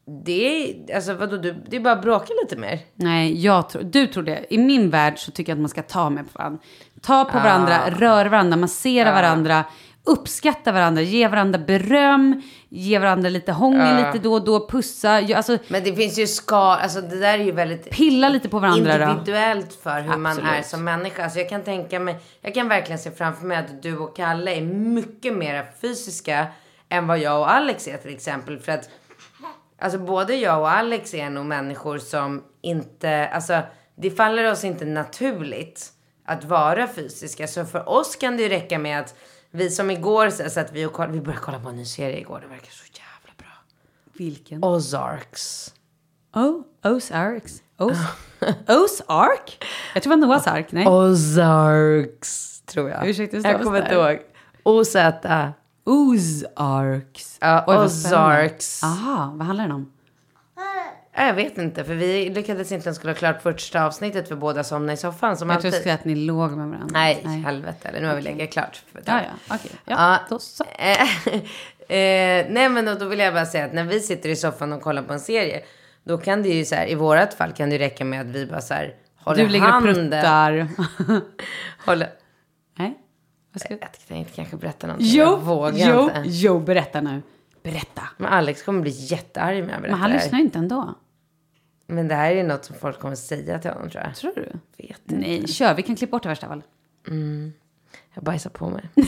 det är, alltså vadå, du, det är bara att bråka lite mer. Nej, jag tror, du tror det. I min värld så tycker jag att man ska ta med på varandra. Ta på varandra, röra varandra, massera varandra, uppskatta varandra, ge varandra beröm, ge varandra lite hångel lite då och då, pussa. Ja, Alltså, Men det finns ju skal, alltså det där är ju väldigt pilla lite på varandra då. individuellt för hur man Absolut. är som människa. Alltså jag kan tänka mig, jag kan verkligen se framför mig att du och Kalle är mycket mer fysiska än vad jag och Alex är till exempel. För att alltså både jag och Alex är nog människor som inte, alltså det faller oss inte naturligt att vara fysiska. Så för oss kan det ju räcka med att vi som igår så så att vi, och, koll- vi började kolla på en ny serie igår, det verkar så jävla bra. Vilken? Ozarks. Oh, Ozarks. Oz Ozark? Jag tror det var Noahs ark. Nej. Ozarks, tror jag. Ursäkta, jag kommer inte ihåg. O-Z. Ozarks. Ja, Oj, vad spännande. Ozarks. Aha, vad handlar den om? Jag vet inte, för vi lyckades inte ens skulle ha klart första avsnittet för båda somna i soffan som Jag tror alltid. jag skulle att ni låg med varandra. Nej, helvete. Eller nu har vi legat klart. För Ja, ja, okej. Ja, Ja. då så. Eh, eh, nej men då, då vill jag bara säga att när vi sitter i soffan och kollar på en serie. Då kan det ju så här, i vårat fall kan det räcka med att vi bara så här håller Du ligger och handen. pruttar. Håller, Nej. Ska... jag kan inte kanske berätta någonting. jag Jo, vågar jo, inte. jo, berätta nu. Berätta. Men Alex kommer bli jättearg om jag berättar Men han lyssnar inte ändå. Men det här är något som folk kommer säga till honom tror jag. Tror du? Vet inte. Nej, kör. Vi kan klippa bort det värsta av allt. Jag bajsar på mig.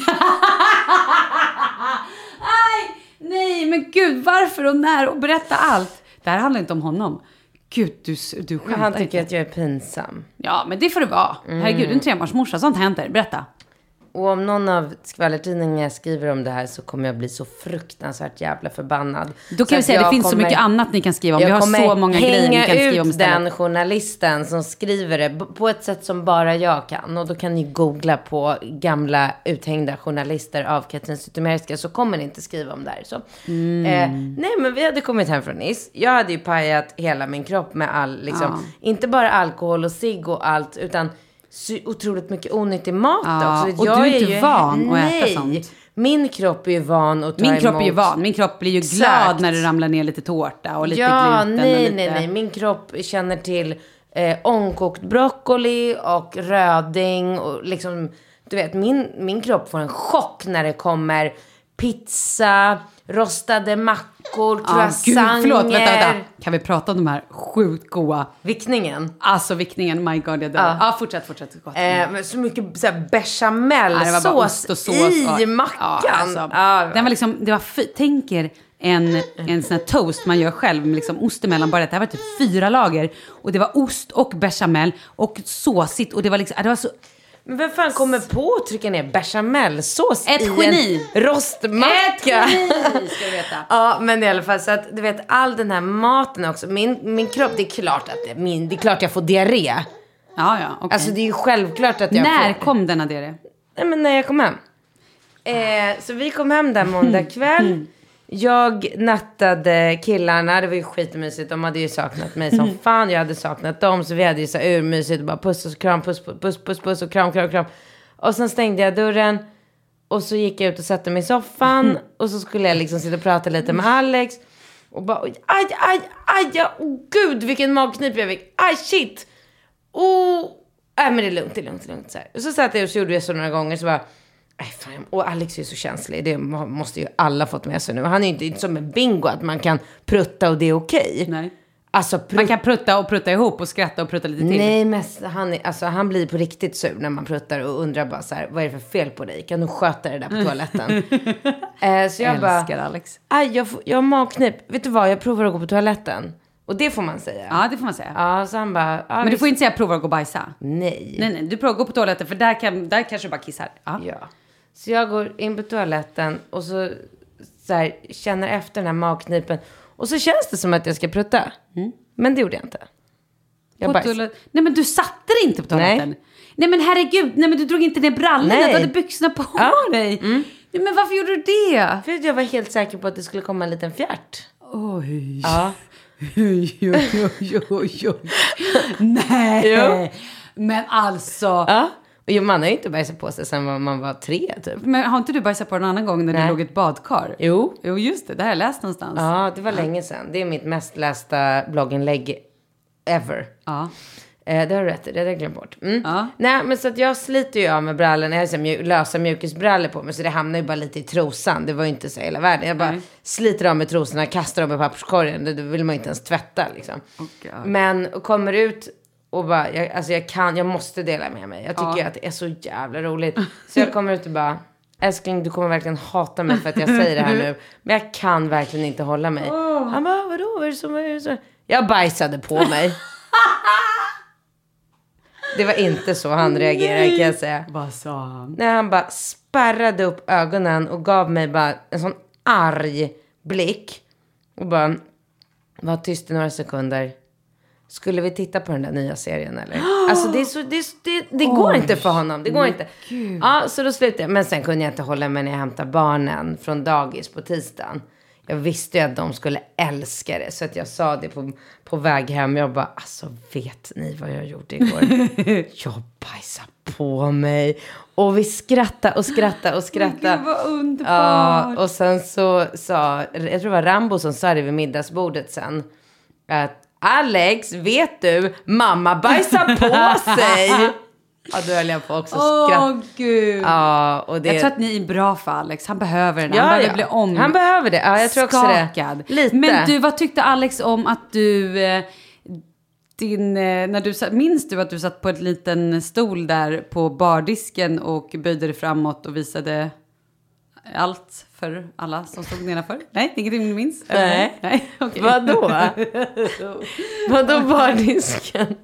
Nej, men gud, varför och när och berätta allt. Det här handlar inte om honom. Gud, du, du Men skämtar han tycker inte. att jag är pinsam. Ja, men det får det vara. Herregud, du är en trebarnsmorsa. Sånt händer. Berätta. Och om någon av skvallertidningarna skriver om det här så kommer jag bli så fruktansvärt jävla förbannad. Då Så kan vi säga att det finns så kommer- mycket annat ni kan skriva om. Vi har så många grejer ni kan skriva om istället. den journalisten som skriver det på ett sätt som bara jag kan. Och då kan ni googla på gamla uthängda journalister av Katrin Zytomierska så kommer ni inte skriva om det här. Så. Mm. Eh, nej men vi hade kommit hem från Nice. Jag hade ju pajat hela min kropp med all, liksom, inte bara alkohol och cigg och allt, utan så otroligt mycket onyttig mat Ja, också. och Jag du är inte ju- van att äta nej, sånt. Min kropp är ju van att ta Min kropp är ju emot- van. Min kropp blir ju glad Exakt. när det ramlar ner lite tårta och lite ja, gluten nej, och lite... nej, nej. Min kropp känner till eh, ångkokt broccoli och röding och liksom, du vet, min, min kropp får en chock när det kommer pizza, rostade mackor, croissanter. gud, förlåt, vänta, vänta. Kan vi prata om de här sjukt goa... Vickningen. Alltså vickningen, my god, jag dör. Ja, Ja. fortsätt, fortsätt. Eh, så mycket så här, bechamelsås och sås. i och- mackan. Ja, alltså, Ja, Den var liksom, det var, tänk er en, en sån här toast man gör själv med liksom ost emellan. Bara det här var typ fyra lager. Och det var ost och bechamel och såsigt. Och det var liksom, det var så... Men vem fan kommer på att trycka ner bechamelsås Ett i geni. en rostmacka? Ett geni, ska du veta. Ja, men i alla fall så att du vet all den här maten också. Min, min kropp, det är klart att det, min, det är klart jag får diarré. Ja, ja, okej. Alltså det är ju självklart att jag När får. kom denna diarré? Nej men när jag kom hem. Eh, så vi kom hem där måndag kväll. Jag nattade killarna, det var ju skitmysigt. De hade ju saknat mig som fan. Jag hade saknat dem. Så vi hade ju så urmysigt. och Bara puss och kram, puss, puss, puss, puss, puss och kram, kram, kram. Och sen stängde jag dörren. Och så gick jag ut och satte mig i soffan. Och så skulle jag liksom sitta och prata lite med Alex. Och bara, aj, aj, aj, ja, oh, gud vilken magknip jag fick. Aj, shit. Oh, nej men det är lugnt, det är lugnt, det är lugnt. Så här. Och så satt jag och så gjorde jag så några gånger så bara, fan, och Alex är så känslig, det må- måste ju alla fått med sig nu. Han är ju inte, som en bingo att man kan prutta och det är okej. Nej. Alltså Man kan prutta och prutta ihop och skratta och prutta lite till. Nej, men han, är, alltså, han blir på riktigt sur när man pruttar och undrar bara så här, vad är det för fel på dig? Kan du sköta det där på toaletten? eh, så jag bara, Älskar Alex. aj, jag, får- jag har magknip. Vet du vad, jag provar att gå på toaletten. Och det får man säga. Ja, det får man säga. Ja, så han bara, ja, Men du visst. får inte säga prova att gå och bajsa. Nej. Nej, nej, du provar att gå på toaletten för där, kan, där kanske du bara kissar. Ja. Ja. Så jag går in på toaletten och så, så här, känner efter den här magknipen. Och så känns det som att jag ska prutta. Men det gjorde jag inte. Jag toalett- Nej men du satte dig inte på toaletten. Nej. nej men herregud, nej men du drog inte ner brallorna, Nej. du hade byxorna på Ja. dig. Nej, men varför gjorde du det? För att jag var helt säker på att det skulle komma en liten fjärt. Oj. Ja. Oj, oj, oj, oj, oj. Nej. Jo. Men alltså. ja. Jo, man har ju inte bajsat på sig sedan man var tre typ. Men har inte du bajsat på en annan gång när Nej. du låg i ett badkar? Jo. Jo, just det. Det har jag läst någonstans. Ja, det var länge sedan. Det är mitt mest lästa blogginlägg ever. Ja. Eh, det har du rätt i, det hade jag glömt bort. Mm. Ja. Nej, men så att jag sliter ju av med brallorna. Jag har mjuk, lösa mjukisbrallor på mig, så det hamnar ju bara lite i trosan. Det var ju inte så hela världen. Jag bara Nej. sliter av med trosorna, kastar dem i papperskorgen. Det det vill man ju inte ens tvätta liksom. God. men kommer ut och bara, jag, alltså jag kan, jag måste dela med mig. Jag tycker Ja. att det är så jävla roligt. Så jag kommer ut och bara, älskling du kommer verkligen hata mig för att jag säger det här nu. Men jag kan verkligen inte hålla mig. Han bara, vadå, vad är det som är som? Jag bajsade på mig. Det var inte så han reagerade kan jag säga. Vad sa han? När han bara spärrade upp ögonen och gav mig bara en sån arg blick. Och bara, var tyst i några sekunder. Skulle vi titta på den där nya serien eller? Alltså det, är så, det, det, det går inte för honom. Det går inte. Ja, så då slutade jag. Men sen kunde jag inte hålla mig när jag hämtade barnen från dagis på tisdagen. Jag visste ju att de skulle älska det. Så att jag sa det på, på väg hem. Jag bara, alltså vet ni vad jag gjorde igår? jag bajsade på mig. Och vi skrattade och skrattade och skrattade. Gud vad underbart. Ja, och sen så sa, jag tror det var Rambo som sa det vid middagsbordet sen. Att Alex, vet du, mamma bajsar på sig. Ja, då höll jag på också att Åh gud. Ja, och det... Jag tror att ni är bra för Alex. Han behöver den. Ja, Han behöver ja. bli om. Han behöver det. Ja, jag tror också det. Lite. Men du, vad tyckte Alex om att du... Eh, din, eh, när du satt, minns du att du satt på en liten stol där på bardisken och böjde dig framåt och visade allt för alla som stod nedanför? Nej, ingenting du minns? Nej. Nej okej. Vadå? Vadå bardisken?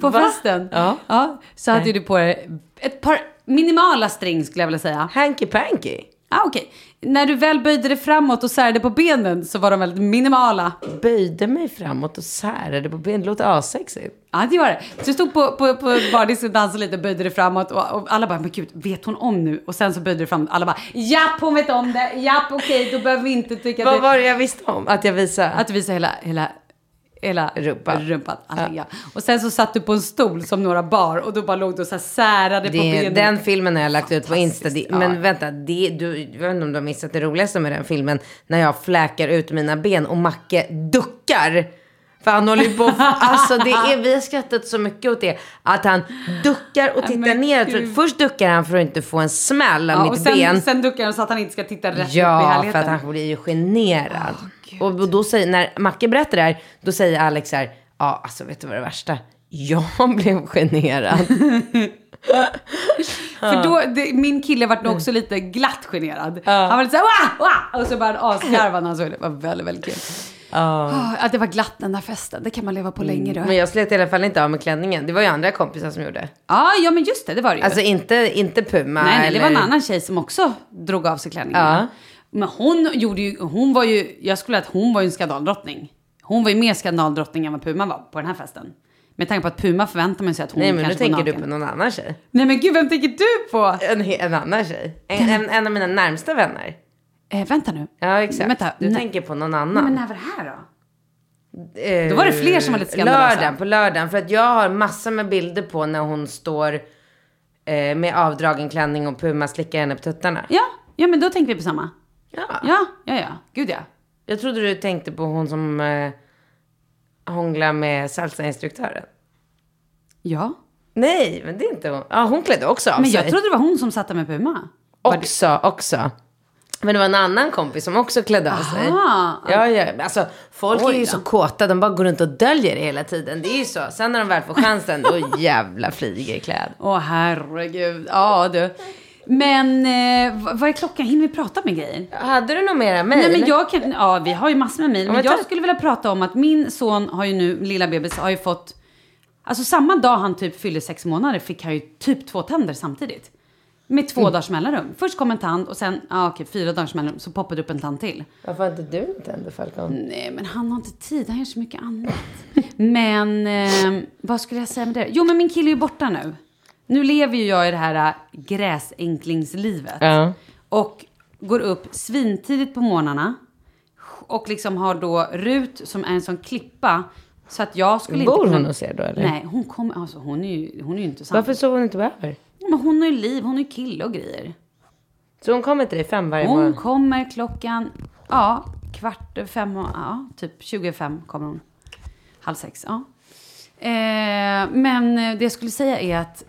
På Va? festen? Ja. så hade du på dig ett par minimala string skulle jag vilja säga. Hanky panky. Ah, Okej, när du väl böjde dig framåt och särade på benen så var de väldigt minimala. Böjde mig framåt och särade på benen. Det låter assexigt. Ja, det var det. Så du stod på, på, på bardisken och dansade lite och böjde dig framåt och, och alla bara, men gud, vet hon om nu? Och sen så böjde du framåt. Alla bara, japp, hon vet om det. Japp, okej, då behöver vi inte tycka Vad att, var det jag visste om? Att jag visade? att du visar hela, hela, hela Rumpan. rumpan allting, ja. Och sen så satt du på en stol som några bar och då bara låg du och så här särade på det, benen. den filmen har jag lagt ut på Insta. Det, ja. Men vänta, det, du, jag vet inte om du har missat det roligaste med den filmen. När jag fläkar ut mina ben och Macke duckar. För han håller ju på, alltså det är, vi har skrattat så mycket åt det. Att han duckar och tittar men ner. gud. Först duckar han för att inte få en smäll av ja, mitt sen, ben. sen duckade han så att han inte ska titta rätt upp i Ja, härligheten. för att han blir ju generad. och, och då säger, när Macke berättar det här, då säger Alex så här, ja alltså vet du vad det värsta? Jag blev generad. För då, det, min kille vart nog också lite glatt generad. Han var lite såhär wah, wah! Och så bara asgarvade han såg det. Det var väldigt, väldigt kul. Ah, Att det var glatt den där festen, det kan man leva på länge då. Men jag slet i alla fall inte av med klänningen. Det var ju andra kompisar som gjorde. Ah, ja, men just det, det var det ju. Alltså inte, inte Puma nej, nej, det var en eller- annan tjej som också drog av sig klänningen. Ja. Men hon gjorde ju, hon var ju, jag skulle säga att hon var ju en skandaldrottning. Hon var ju mer skandaldrottning än vad Puma var på den här festen. Med tanke på att Puma förväntar man sig att hon Nej men nu kanske tänker du naken. på någon annan tjej. Nej men gud, vem tänker du på? En, en annan tjej. En, en, en av mina närmsta vänner. Eh, vänta nu. Ja exakt. Vänta, du nej. tänker på någon Nej, annan. men när var det här då? Eh, Då var det fler som var lite skandalösa. Lördagen, på lördagen. För att jag har massor med bilder på när hon står eh, med avdragen klänning och Puma slickar henne på tuttarna. Ja, ja men då tänker vi på samma. Ja. Ja, ja, ja. Gud ja. Jag trodde du tänkte på hon som eh, hånglar med salsainstruktören. Ja. Nej, men det är inte hon. Ja, hon klädde också av Men sig. jag trodde det var hon som satt där med Puma. Också, också. Men det var en annan kompis som också klädde av sig. Aha. Ja, ja. Alltså, folk Oj är ju då. så kåta. De bara går runt och döljer det hela tiden. Det är ju så. Sen när de väl får chansen, då jävla flyger i kläd. Åh herregud. Ja du. Men eh, vad är klockan? Hinner vi prata med grejer? Hade du något mera mejl? Nej men jag kan, ja vi har ju massor med mejl. Men men jag skulle vilja prata om att min son har ju nu, lilla bebis, har ju fått, alltså samma dag han typ fyllde sex månader fick han ju typ två tänder samtidigt. Med två dagars mellanrum. Först kom en tand och sen, ja okej, fyra dagars mellanrum så poppade upp en tand till. Varför har inte du en tänder, Falcon? Nej, men han har inte tid. Han gör så mycket annat. Men eh, vad skulle jag säga med det? Jo, men min kille är ju borta nu. Nu lever ju jag i det här äh, gräsänklingslivet. Ja. Och går upp svintidigt på morgnarna. Och liksom har då Rut som är en sån klippa. Så att jag skulle Bor inte hon hos er då, eller? Nej, hon kommer, alltså hon är ju, hon är ju inte sambo. Varför sover hon inte över? Men hon har ju liv, hon är ju kille och grejer. Så hon kommer till dig fem varje Hon morgon? kommer klockan, ja, kvart över fem, ja, typ 25 kommer hon. Halv sex, ja. Eh, men det jag skulle säga är att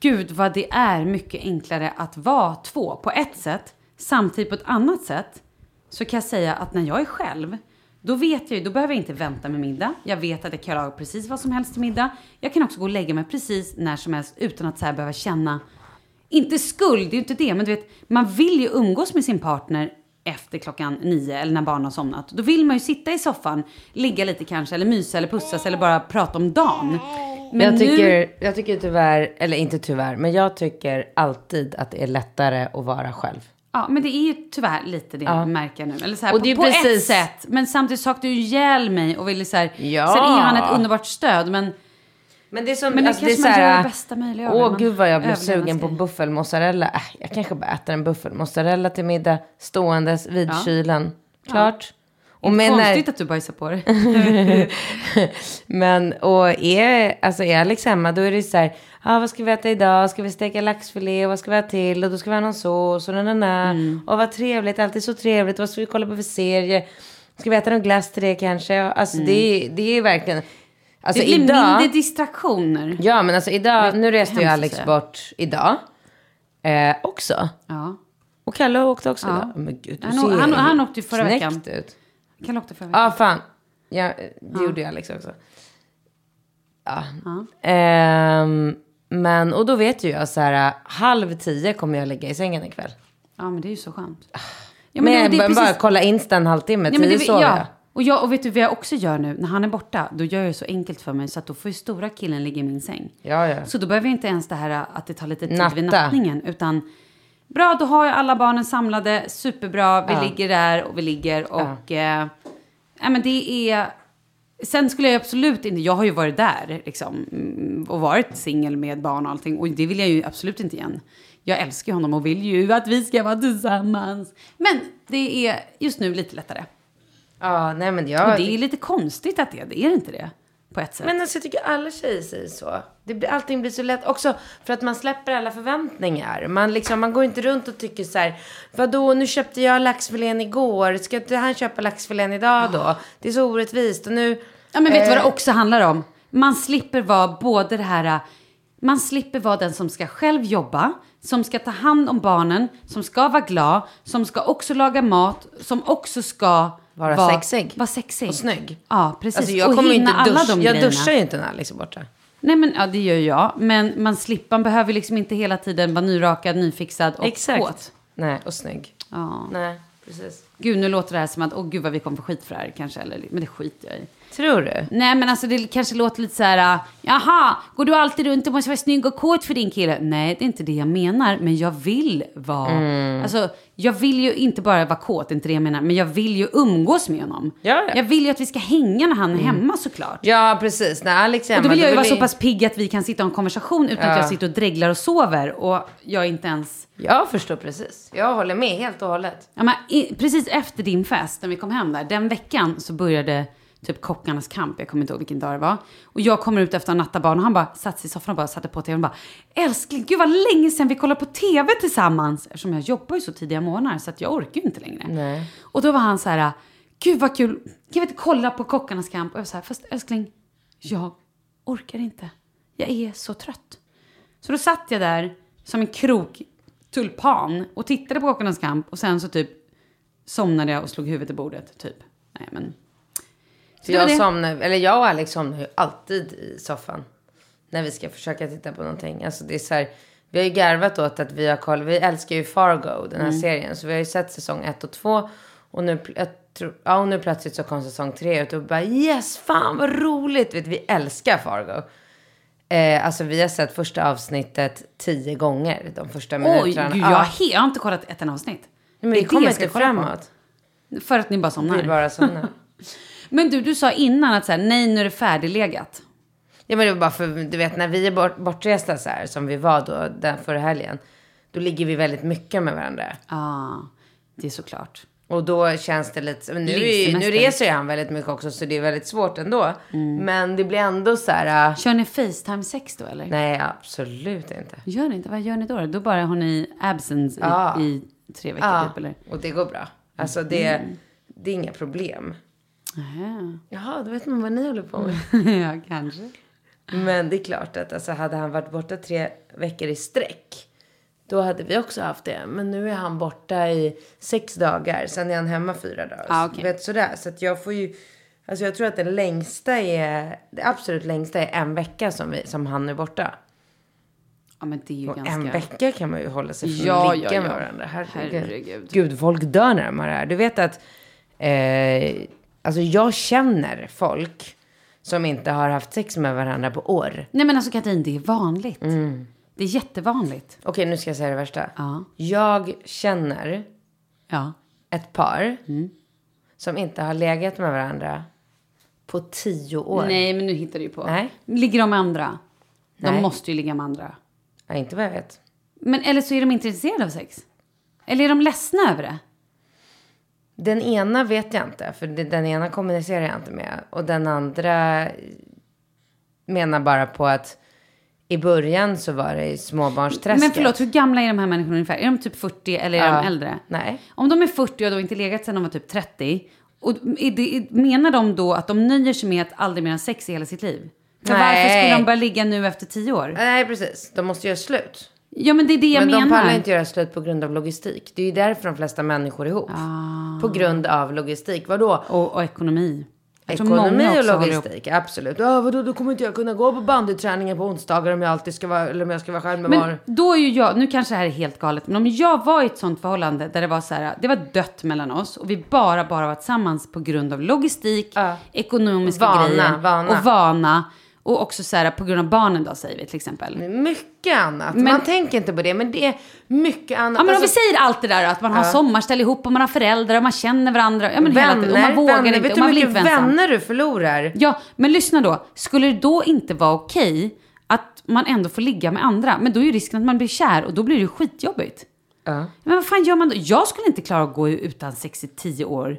gud vad det är mycket enklare att vara två på ett sätt. Samtidigt på ett annat sätt så kan jag säga att när jag är själv, då vet jag ju, då behöver jag inte vänta med middag. Jag vet att jag kan laga precis vad som helst till middag. Jag kan också gå och lägga mig precis när som helst utan att så här behöva känna inte skuld, det är ju inte det, men du vet, man vill ju umgås med sin partner efter klockan nio eller när barnen har somnat. Då vill man ju sitta i soffan, ligga lite kanske, eller mysa eller pussas eller bara prata om dagen. Men jag, nu- tycker, jag tycker tyvärr, eller inte tyvärr, men jag tycker alltid att det är lättare att vara själv. Ja, men det är ju tyvärr lite det jag märker nu. Eller så här, Och det är på, på ett precis- sätt. Men samtidigt saknar du ihjäl mig och vill så här, Ja. Sen är han ett underbart stöd, men Men det är som, Men det alltså, det är kanske man gör det bästa möjliga. Åh gud vad jag blev sugen på buffelmozzarella. Äh, jag kanske bara äter en buffelmozzarella till middag ståendes vid Ja. kylen. klart. Och Och men Konstigt när, att du bajsar på dig. men och är, alltså är Alex hemma då är det så här, ah, vad ska vi äta idag? Ska vi steka laxfilé? Och vad ska vi ha till? Och då ska vi ha någon sås och na, na, na. Mm. Och vad trevligt, alltid så trevligt. Vad ska vi kolla på för serie? Ska vi äta någon glass till det kanske? Alltså det, det är verkligen, alltså Mm. det blir idag. mindre distraktioner. Ja, men alltså idag, nu reste ju Alex bort idag. Eh, också. Ja. Och Kalle åkte också Ja. idag. Men gud, du Han, ser han, han åkte ju förra veckan. ut. Kalle åkte förra veckan. Ja, fan. Ja, det gjorde ju Alex också. Ja. Ehm, men, och då vet ju jag så här, halv tio kommer jag ligga i sängen ikväll. Ja, men det är ju så skönt. Ja, men det- jag det är bara, precis- bara kolla Insta en halvtimme, Nej, men tio det, sover jag. ja. Och, jag, och vet du vad jag också gör nu? När han är borta, då gör jag det så enkelt för mig så att då får ju stora killen ligga i min säng. Ja, ja. Så då behöver jag inte ens det här att det tar lite tid vid Natta. nattningen. Utan bra, då har jag alla barnen samlade, superbra, vi Ja. ligger där och vi ligger och... Eh, ja, men det är... Sen skulle jag absolut inte, jag har ju varit där liksom, mm, och varit singel med barn och allting och det vill jag ju absolut inte igen. Jag älskar ju honom och vill ju att vi ska vara tillsammans. Men det är just nu lite lättare. Ja, nej men jag... Och det är lite konstigt att det är det, är det inte det? På ett sätt. Men alltså, jag tycker alla tjejer säger så. Det blir, allting blir så lätt. Också för att man släpper alla förväntningar. Man, liksom, man går inte runt och tycker så här. Vadå, nu köpte jag laxfilén igår. Ska inte han köpa laxfilén idag då? Det är så orättvist. Och nu... Ja, men vet du vad det eh, också handlar om? Man slipper vara både det här... Man slipper vara den som ska själv jobba, som ska ta hand om barnen, som ska vara glad, som ska också laga mat, som också ska Vara sexig. Vara sexig. Och snygg. Ja, precis. Alltså jag och kommer hinna inte alla de Jag grejerna. duschar ju inte när Alex är borta. Nej, men ja, det gör jag. Men man slipper, man behöver liksom inte hela tiden vara nyrakad, nyfixad och Exakt. kåt. Nej, och snygg. Ja. Nej, precis. Gud, nu låter det här som att, åh gud vad vi kommer få skit för det här kanske. Eller, men det skiter jag i. Tror du? Nej men alltså det kanske låter lite så här, jaha, går du alltid runt och måste vara snygg och kåt för din kille? Nej, det är inte det jag menar, men jag vill vara, Mm. alltså jag vill ju inte bara vara kåt, inte det jag menar, men jag vill ju umgås med honom. Ja, ja. Jag vill ju att vi ska hänga när han är hemma såklart. Ja, precis. När Alex är Och då hemma, vill jag ju vara så vi- pass pigg att vi kan sitta och ha en konversation utan att Ja. jag sitter och dreglar och sover och jag inte ens... Jag förstår precis. Jag håller med helt och hållet. Ja, men i, precis efter din fest, när vi kom hem där, den veckan så började typ kockarnas kamp. Jag kommer inte ihåg vilken dag det var. Och jag kommer ut efter att ha nattat barn och han bara satt sig i soffan och bara satte på tvn och bara Älskling, gud vad länge sedan vi kollade på tv tillsammans. Eftersom jag jobbar ju så tidiga morgnar så att jag orkar ju inte längre. Nej. Och då var han så här, gud vad kul, kan vi inte kolla på kockarnas kamp? Och jag var så här, fast älskling, jag orkar inte. Jag är så trött. Så då satt jag där som en krok tulpan och tittade på Kockarnas kamp och sen så typ somnade jag och slog huvudet i bordet, typ. Nej men. Så jag, det. somnar, eller jag och Alex somnar ju alltid i soffan. När vi ska försöka titta på någonting. Alltså det är så här, vi har ju garvat åt att vi har koll. Vi älskar ju Fargo, den här Mm. serien. Så vi har ju sett säsong ett och två. Och nu, jag tror, ja, och nu plötsligt så kom säsong tre ut. Och bara yes, fan vad roligt. Vet, vi älskar Fargo. Eh, alltså vi har sett första avsnittet tio gånger. De första Oj, minuterna. Ja. jag, har he- jag har inte kollat ett enda avsnitt. Men Det vi kommer det ska inte kolla på. framåt. För att ni bara somnar. Vi bara somnar. Men du, du sa innan att så här, nej nu är det färdiglegat. Ja men det var bara för, du vet när vi är bort, bortresta så här som vi var då den förra helgen. Då ligger vi väldigt mycket med varandra. Ja, det är såklart. Och då känns det lite, men nu, är, nu reser ju han väldigt mycket också så det är väldigt svårt ändå. Men det blir ändå så här, äh, Kör ni Facetime-sex då eller? nej absolut inte. Gör ni inte? Vad gör ni då? Då bara har ni absence Ja. i, i tre veckor Ja, typ eller? och det går bra. Alltså det, det är inga problem. Aha. Jaha, då vet man vad ni håller på med. ja, kanske. Men det är klart att alltså, hade han varit borta tre veckor i sträck. Då hade vi också haft det. Men nu är han borta i sex dagar. Sen är han hemma fyra dagar. Ah, okej. Vet, sådär. Så att jag får ju... Alltså jag tror att det längsta är... Det absolut längsta är en vecka som, vi, som han är borta. Ja, men det är ju Och ganska... en vecka kan man ju hålla sig från Ja, att ligga ja, med ja. varandra. Herregud. Herregud. Gud, folk dör när de har det här. Du vet att... Eh, alltså jag känner folk som inte har haft sex med varandra på år. Nej men alltså Katrin, det är vanligt. Det är jättevanligt. Okej, nu ska jag säga det värsta. Ja. Jag känner Ja. ett par som inte har legat med varandra på tio år. Nej, men nu hittar du ju på. Nej. Ligger de med andra? De Nej. måste ju ligga med andra. Ja, inte vad jag vet. Men eller så är de inte intresserade av sex. Eller är de ledsna över det? Den ena vet jag inte, för den ena kommunicerar jag inte med. Och den andra menar bara på att i början så var det småbarnsträsket. Men förlåt, hur gamla är de här människorna ungefär? Är de typ 40 eller är Ja. de äldre? Nej. Om de är 40 och då inte legat sedan de var typ 30. Och det, menar de då att de nöjer sig med att aldrig mer ha sex i hela sitt liv? För Nej. varför skulle de börja ligga nu efter 10 år? Nej, precis. De måste göra slut. Ja men det är det jag Men menar. de pallar inte göra slut på grund av logistik. Det är ju därför de flesta människor är ihop. Ah. På grund av logistik. Vadå? Och, och ekonomi. Jag Ekonomi och logistik, absolut. Ja, vadå, då kommer inte jag kunna gå på bandyträningen på onsdagar om jag alltid ska vara, eller om jag ska vara själv med Men barn. då är ju jag, nu kanske det här är helt galet, men om jag var i ett sånt förhållande där det var så här, det var dött mellan oss och vi bara, bara var tillsammans på grund av logistik, Ja. ekonomiska Vana, grejer vana. och vana. Och också så här på grund av barnen då säger vi till exempel. Mycket annat. Men- Man tänker inte på det, men det är mycket annat. Ja men om vi Alltså, säger allt det där att man har sommarställe ihop och man har föräldrar och man känner varandra. Ja men hela vänner, tiden. Och man vågar vänner. inte Vet du hur mycket vänner du förlorar? Ja, men lyssna då. Skulle det då inte vara okej att man ändå får ligga med andra? Men då är ju risken att man blir kär och då blir det ju skitjobbigt. Ja. Men vad fan gör man då? Jag skulle inte klara att gå utan sex i tio år.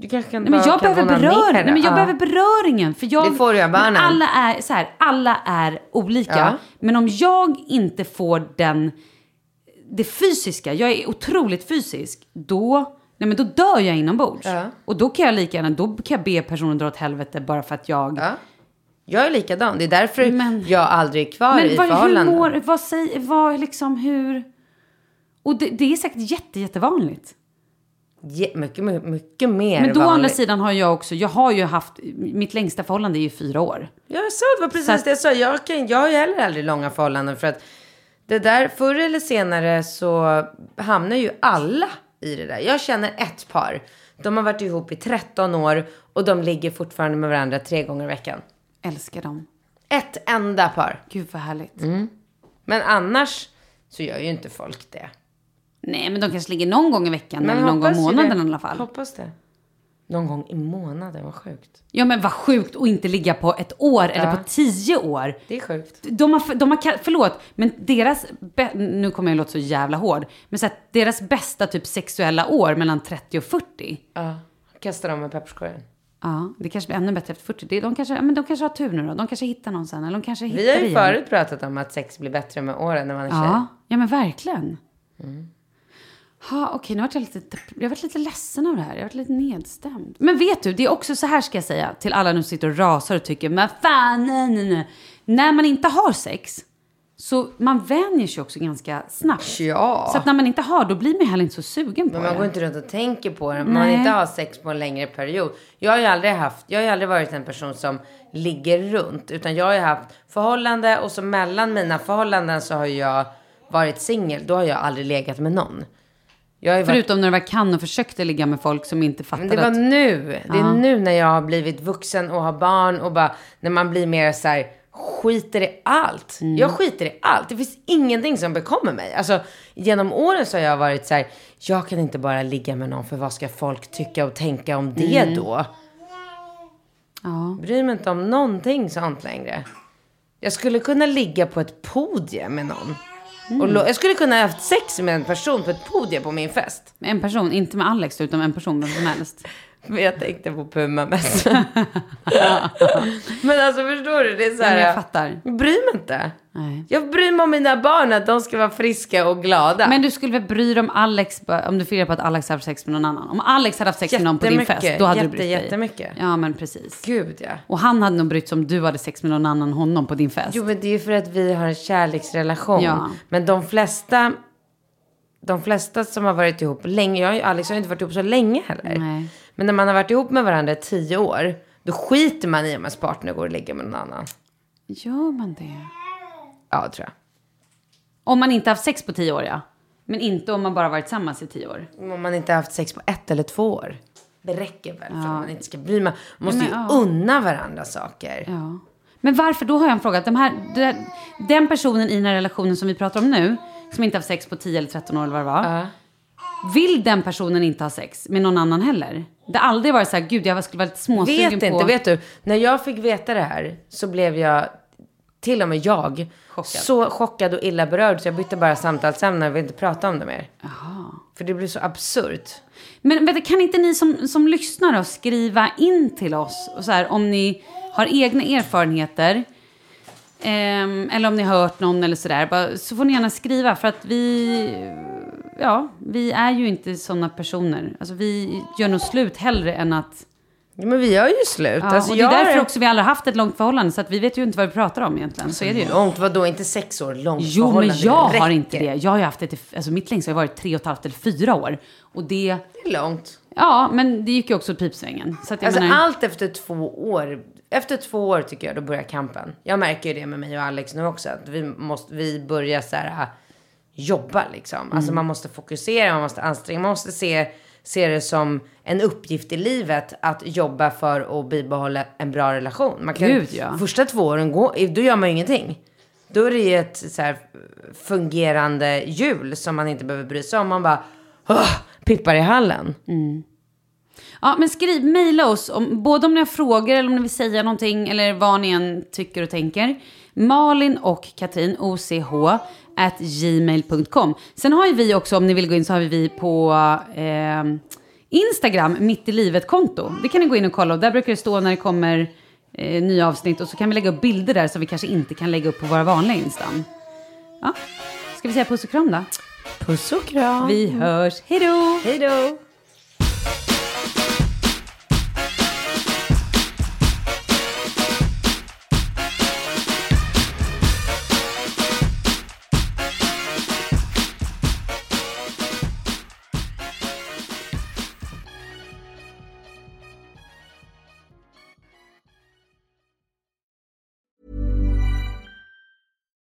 Du kanske kan Nej, men jag behöver beröring. Nej, men jag Ja. behöver beröringen. För jag, Det får du av barnen. Alla är, så här, alla är olika. Ja. Men om jag inte får den, det fysiska, jag är otroligt fysisk, då, nej, men då dör jag inombords. Ja. Och då kan jag lika gärna, då kan jag be personen dra åt helvete bara för att jag... Ja. Jag är likadan. Det är därför Men- jag aldrig är kvar i Men vad, hur förhållanden. mår, vad säger, vad liksom, hur... Och det, det är säkert jätte, jättevanligt. Mycket, mycket, mycket mer Men då å andra vanligt. sidan har jag också, jag har ju haft, mitt längsta förhållande är ju fyra år. Jag sa det var precis Så att- det jag sa. Jag, kan, jag har ju heller aldrig långa förhållanden för att det där förr eller senare så hamnar ju alla i det där. Jag känner ett par. De har varit ihop i 13 år och de ligger fortfarande med varandra tre gånger i veckan. Älskar dem. Ett enda par. Gud vad härligt. Mm. Men annars så gör ju inte folk det. Nej, men de kanske ligger någon gång i veckan Men eller någon gång i månaden det. i alla fall. Hoppas det. Någon gång i månaden, vad sjukt. Ja, men vad sjukt att inte ligga på ett år eller Ja. på tio år. Det är sjukt. De har, de har, förlåt, men deras, nu kommer jag låta så jävla hård, men så att deras bästa typ sexuella år mellan 30 och 40. Ja, kasta dem med pepparkorgen. Ja, det kanske blir ännu bättre efter 40. Det- De kanske, men de kanske har tur nu då. De kanske hittar någon sen. Eller de kanske hittar Vi har ju igen. förut pratat om att sex blir bättre med åren när man är tjej. Ja, ja men verkligen. Mm. Ha, okej, nu har jag lite, jag har varit lite ledsen av det här. Jag har varit lite nedstämd. Men vet du, det är också så här ska jag säga till alla nu som sitter och rasar och tycker, men fan, nej, nej, nej. När man inte har sex, så man vänjer sig också ganska snabbt. Ja. Så att när man inte har, då blir man heller inte så sugen på Men man det. går inte runt och tänker på det. Man inte har sex på en längre period. Jag har ju aldrig haft, jag har aldrig varit en person som ligger runt. Utan jag har ju haft förhållande och så mellan mina förhållanden så har jag varit singel. Då har jag aldrig legat med någon. Varit, Förutom när du var kan och försökte ligga med folk som inte fattade men det var att... nu. Det är nu när jag har blivit vuxen och har barn och bara när man blir mer så här skiter i allt. Mm. Jag skiter i allt. Det finns ingenting som bekommer mig. Alltså genom åren så har jag varit så här, jag kan inte bara ligga med någon för vad ska folk tycka och tänka om det Mm. då? Ja. Bryr mig inte om någonting sånt längre. Jag skulle kunna ligga på ett podium med någon. Mm. Och jag skulle kunna ha haft sex med en person på ett podium på min fest. Med En person, inte med Alex, utan med en person, vem som helst. Men jag tänkte på Puma-mässan. Men alltså förstår du? Det är så här. men jag fattar. Jag bryr mig inte. Nej. Jag bryr mig om mina barn, att de ska vara friska och glada. Men du skulle väl bry dig om Alex, om du firar på att Alex har haft sex med någon annan? Om Alex hade haft sex med någon på din fest, då hade Jätte, du brytt dig. jättemycket. Ja, men precis. Gud ja. Och han hade nog brytt sig om du hade sex med någon annan honom på din fest. Jo men det är ju för att vi har en kärleksrelation. Ja. Men de flesta, de flesta som har varit ihop länge, jag och Alex har ju inte varit ihop så länge heller. Nej. Men när man har varit ihop med varandra i tio år, då skiter man i om ens partner går och ligger med någon annan. Gör man det? Ja, tror jag. Om man inte haft sex på tio år, ja. Men inte om man bara varit tillsammans i tio år. Om man inte har haft sex på ett eller två år. Det räcker väl för att man inte ska bry. Man måste Men, ju ja. unna varandra saker. Ja. Men varför, då har jag en fråga. De här, den personen i den här relationen som vi pratar om nu, som inte haft sex på 10 eller 13 år eller vad det var. Vill den personen inte ha sex med någon annan heller? Det har aldrig varit så här, gud jag skulle vara lite småsugen Vet på... inte, vet du. När jag fick veta det här så blev jag till och med jag, Chockad. så chockad och illa berörd så jag bytte bara samtalsämne och vill inte prata om det mer. För det blir så absurt. Men vet du, kan inte ni som, som lyssnar då skriva in till oss och så här, om ni har egna erfarenheter ehm, eller om ni har hört någon eller sådär. Så får ni gärna skriva för att vi, ja, vi är ju inte sådana personer. Alltså vi gör nog slut hellre än att... Ja, men vi gör ju slut. Ja, alltså, och det är därför också vi aldrig haft ett långt förhållande så att vi vet ju inte vad vi pratar om egentligen. Så är det ju. Långt, vadå? Inte sex år? Långt Jo, men förhållande. jag har inte det. Jag har ju haft det, i- alltså mitt längsta har varit tre och ett halvt eller fyra år. Och det, Det är långt. ja, men det gick ju också åt pipsvängen. Så att jag Alltså menar, allt efter två år. Efter två år tycker jag då börjar kampen. Jag märker ju det med mig och Alex nu också. Att vi, måste, vi börjar så här, jobba liksom. Mm. Alltså man måste fokusera, man måste anstränga, man måste se, se det som en uppgift i livet att jobba för att bibehålla en bra relation. Man kan, Gud, ja. Första två åren, gå, då gör man ju ingenting. Då är det ju ett så här, fungerande hjul som man inte behöver bry sig om. Man bara "Åh, pippar i hallen. Ja, men skriv, mejla oss, om, både om ni har frågor eller om ni vill säga någonting eller vad ni än tycker och tänker. Malin och Katrin, OCH, at gmail.com. Sen har ju vi också, om ni vill gå in, så har vi på eh, Instagram, mitt i livet-konto. Det kan ni gå in och kolla och där brukar det stå när det kommer eh, nya avsnitt och så kan vi lägga upp bilder där som vi kanske inte kan lägga upp på våra vanliga Instan. Ja, ska vi säga puss och kram då? Puss och kram. Vi hörs, hej då! Hej då.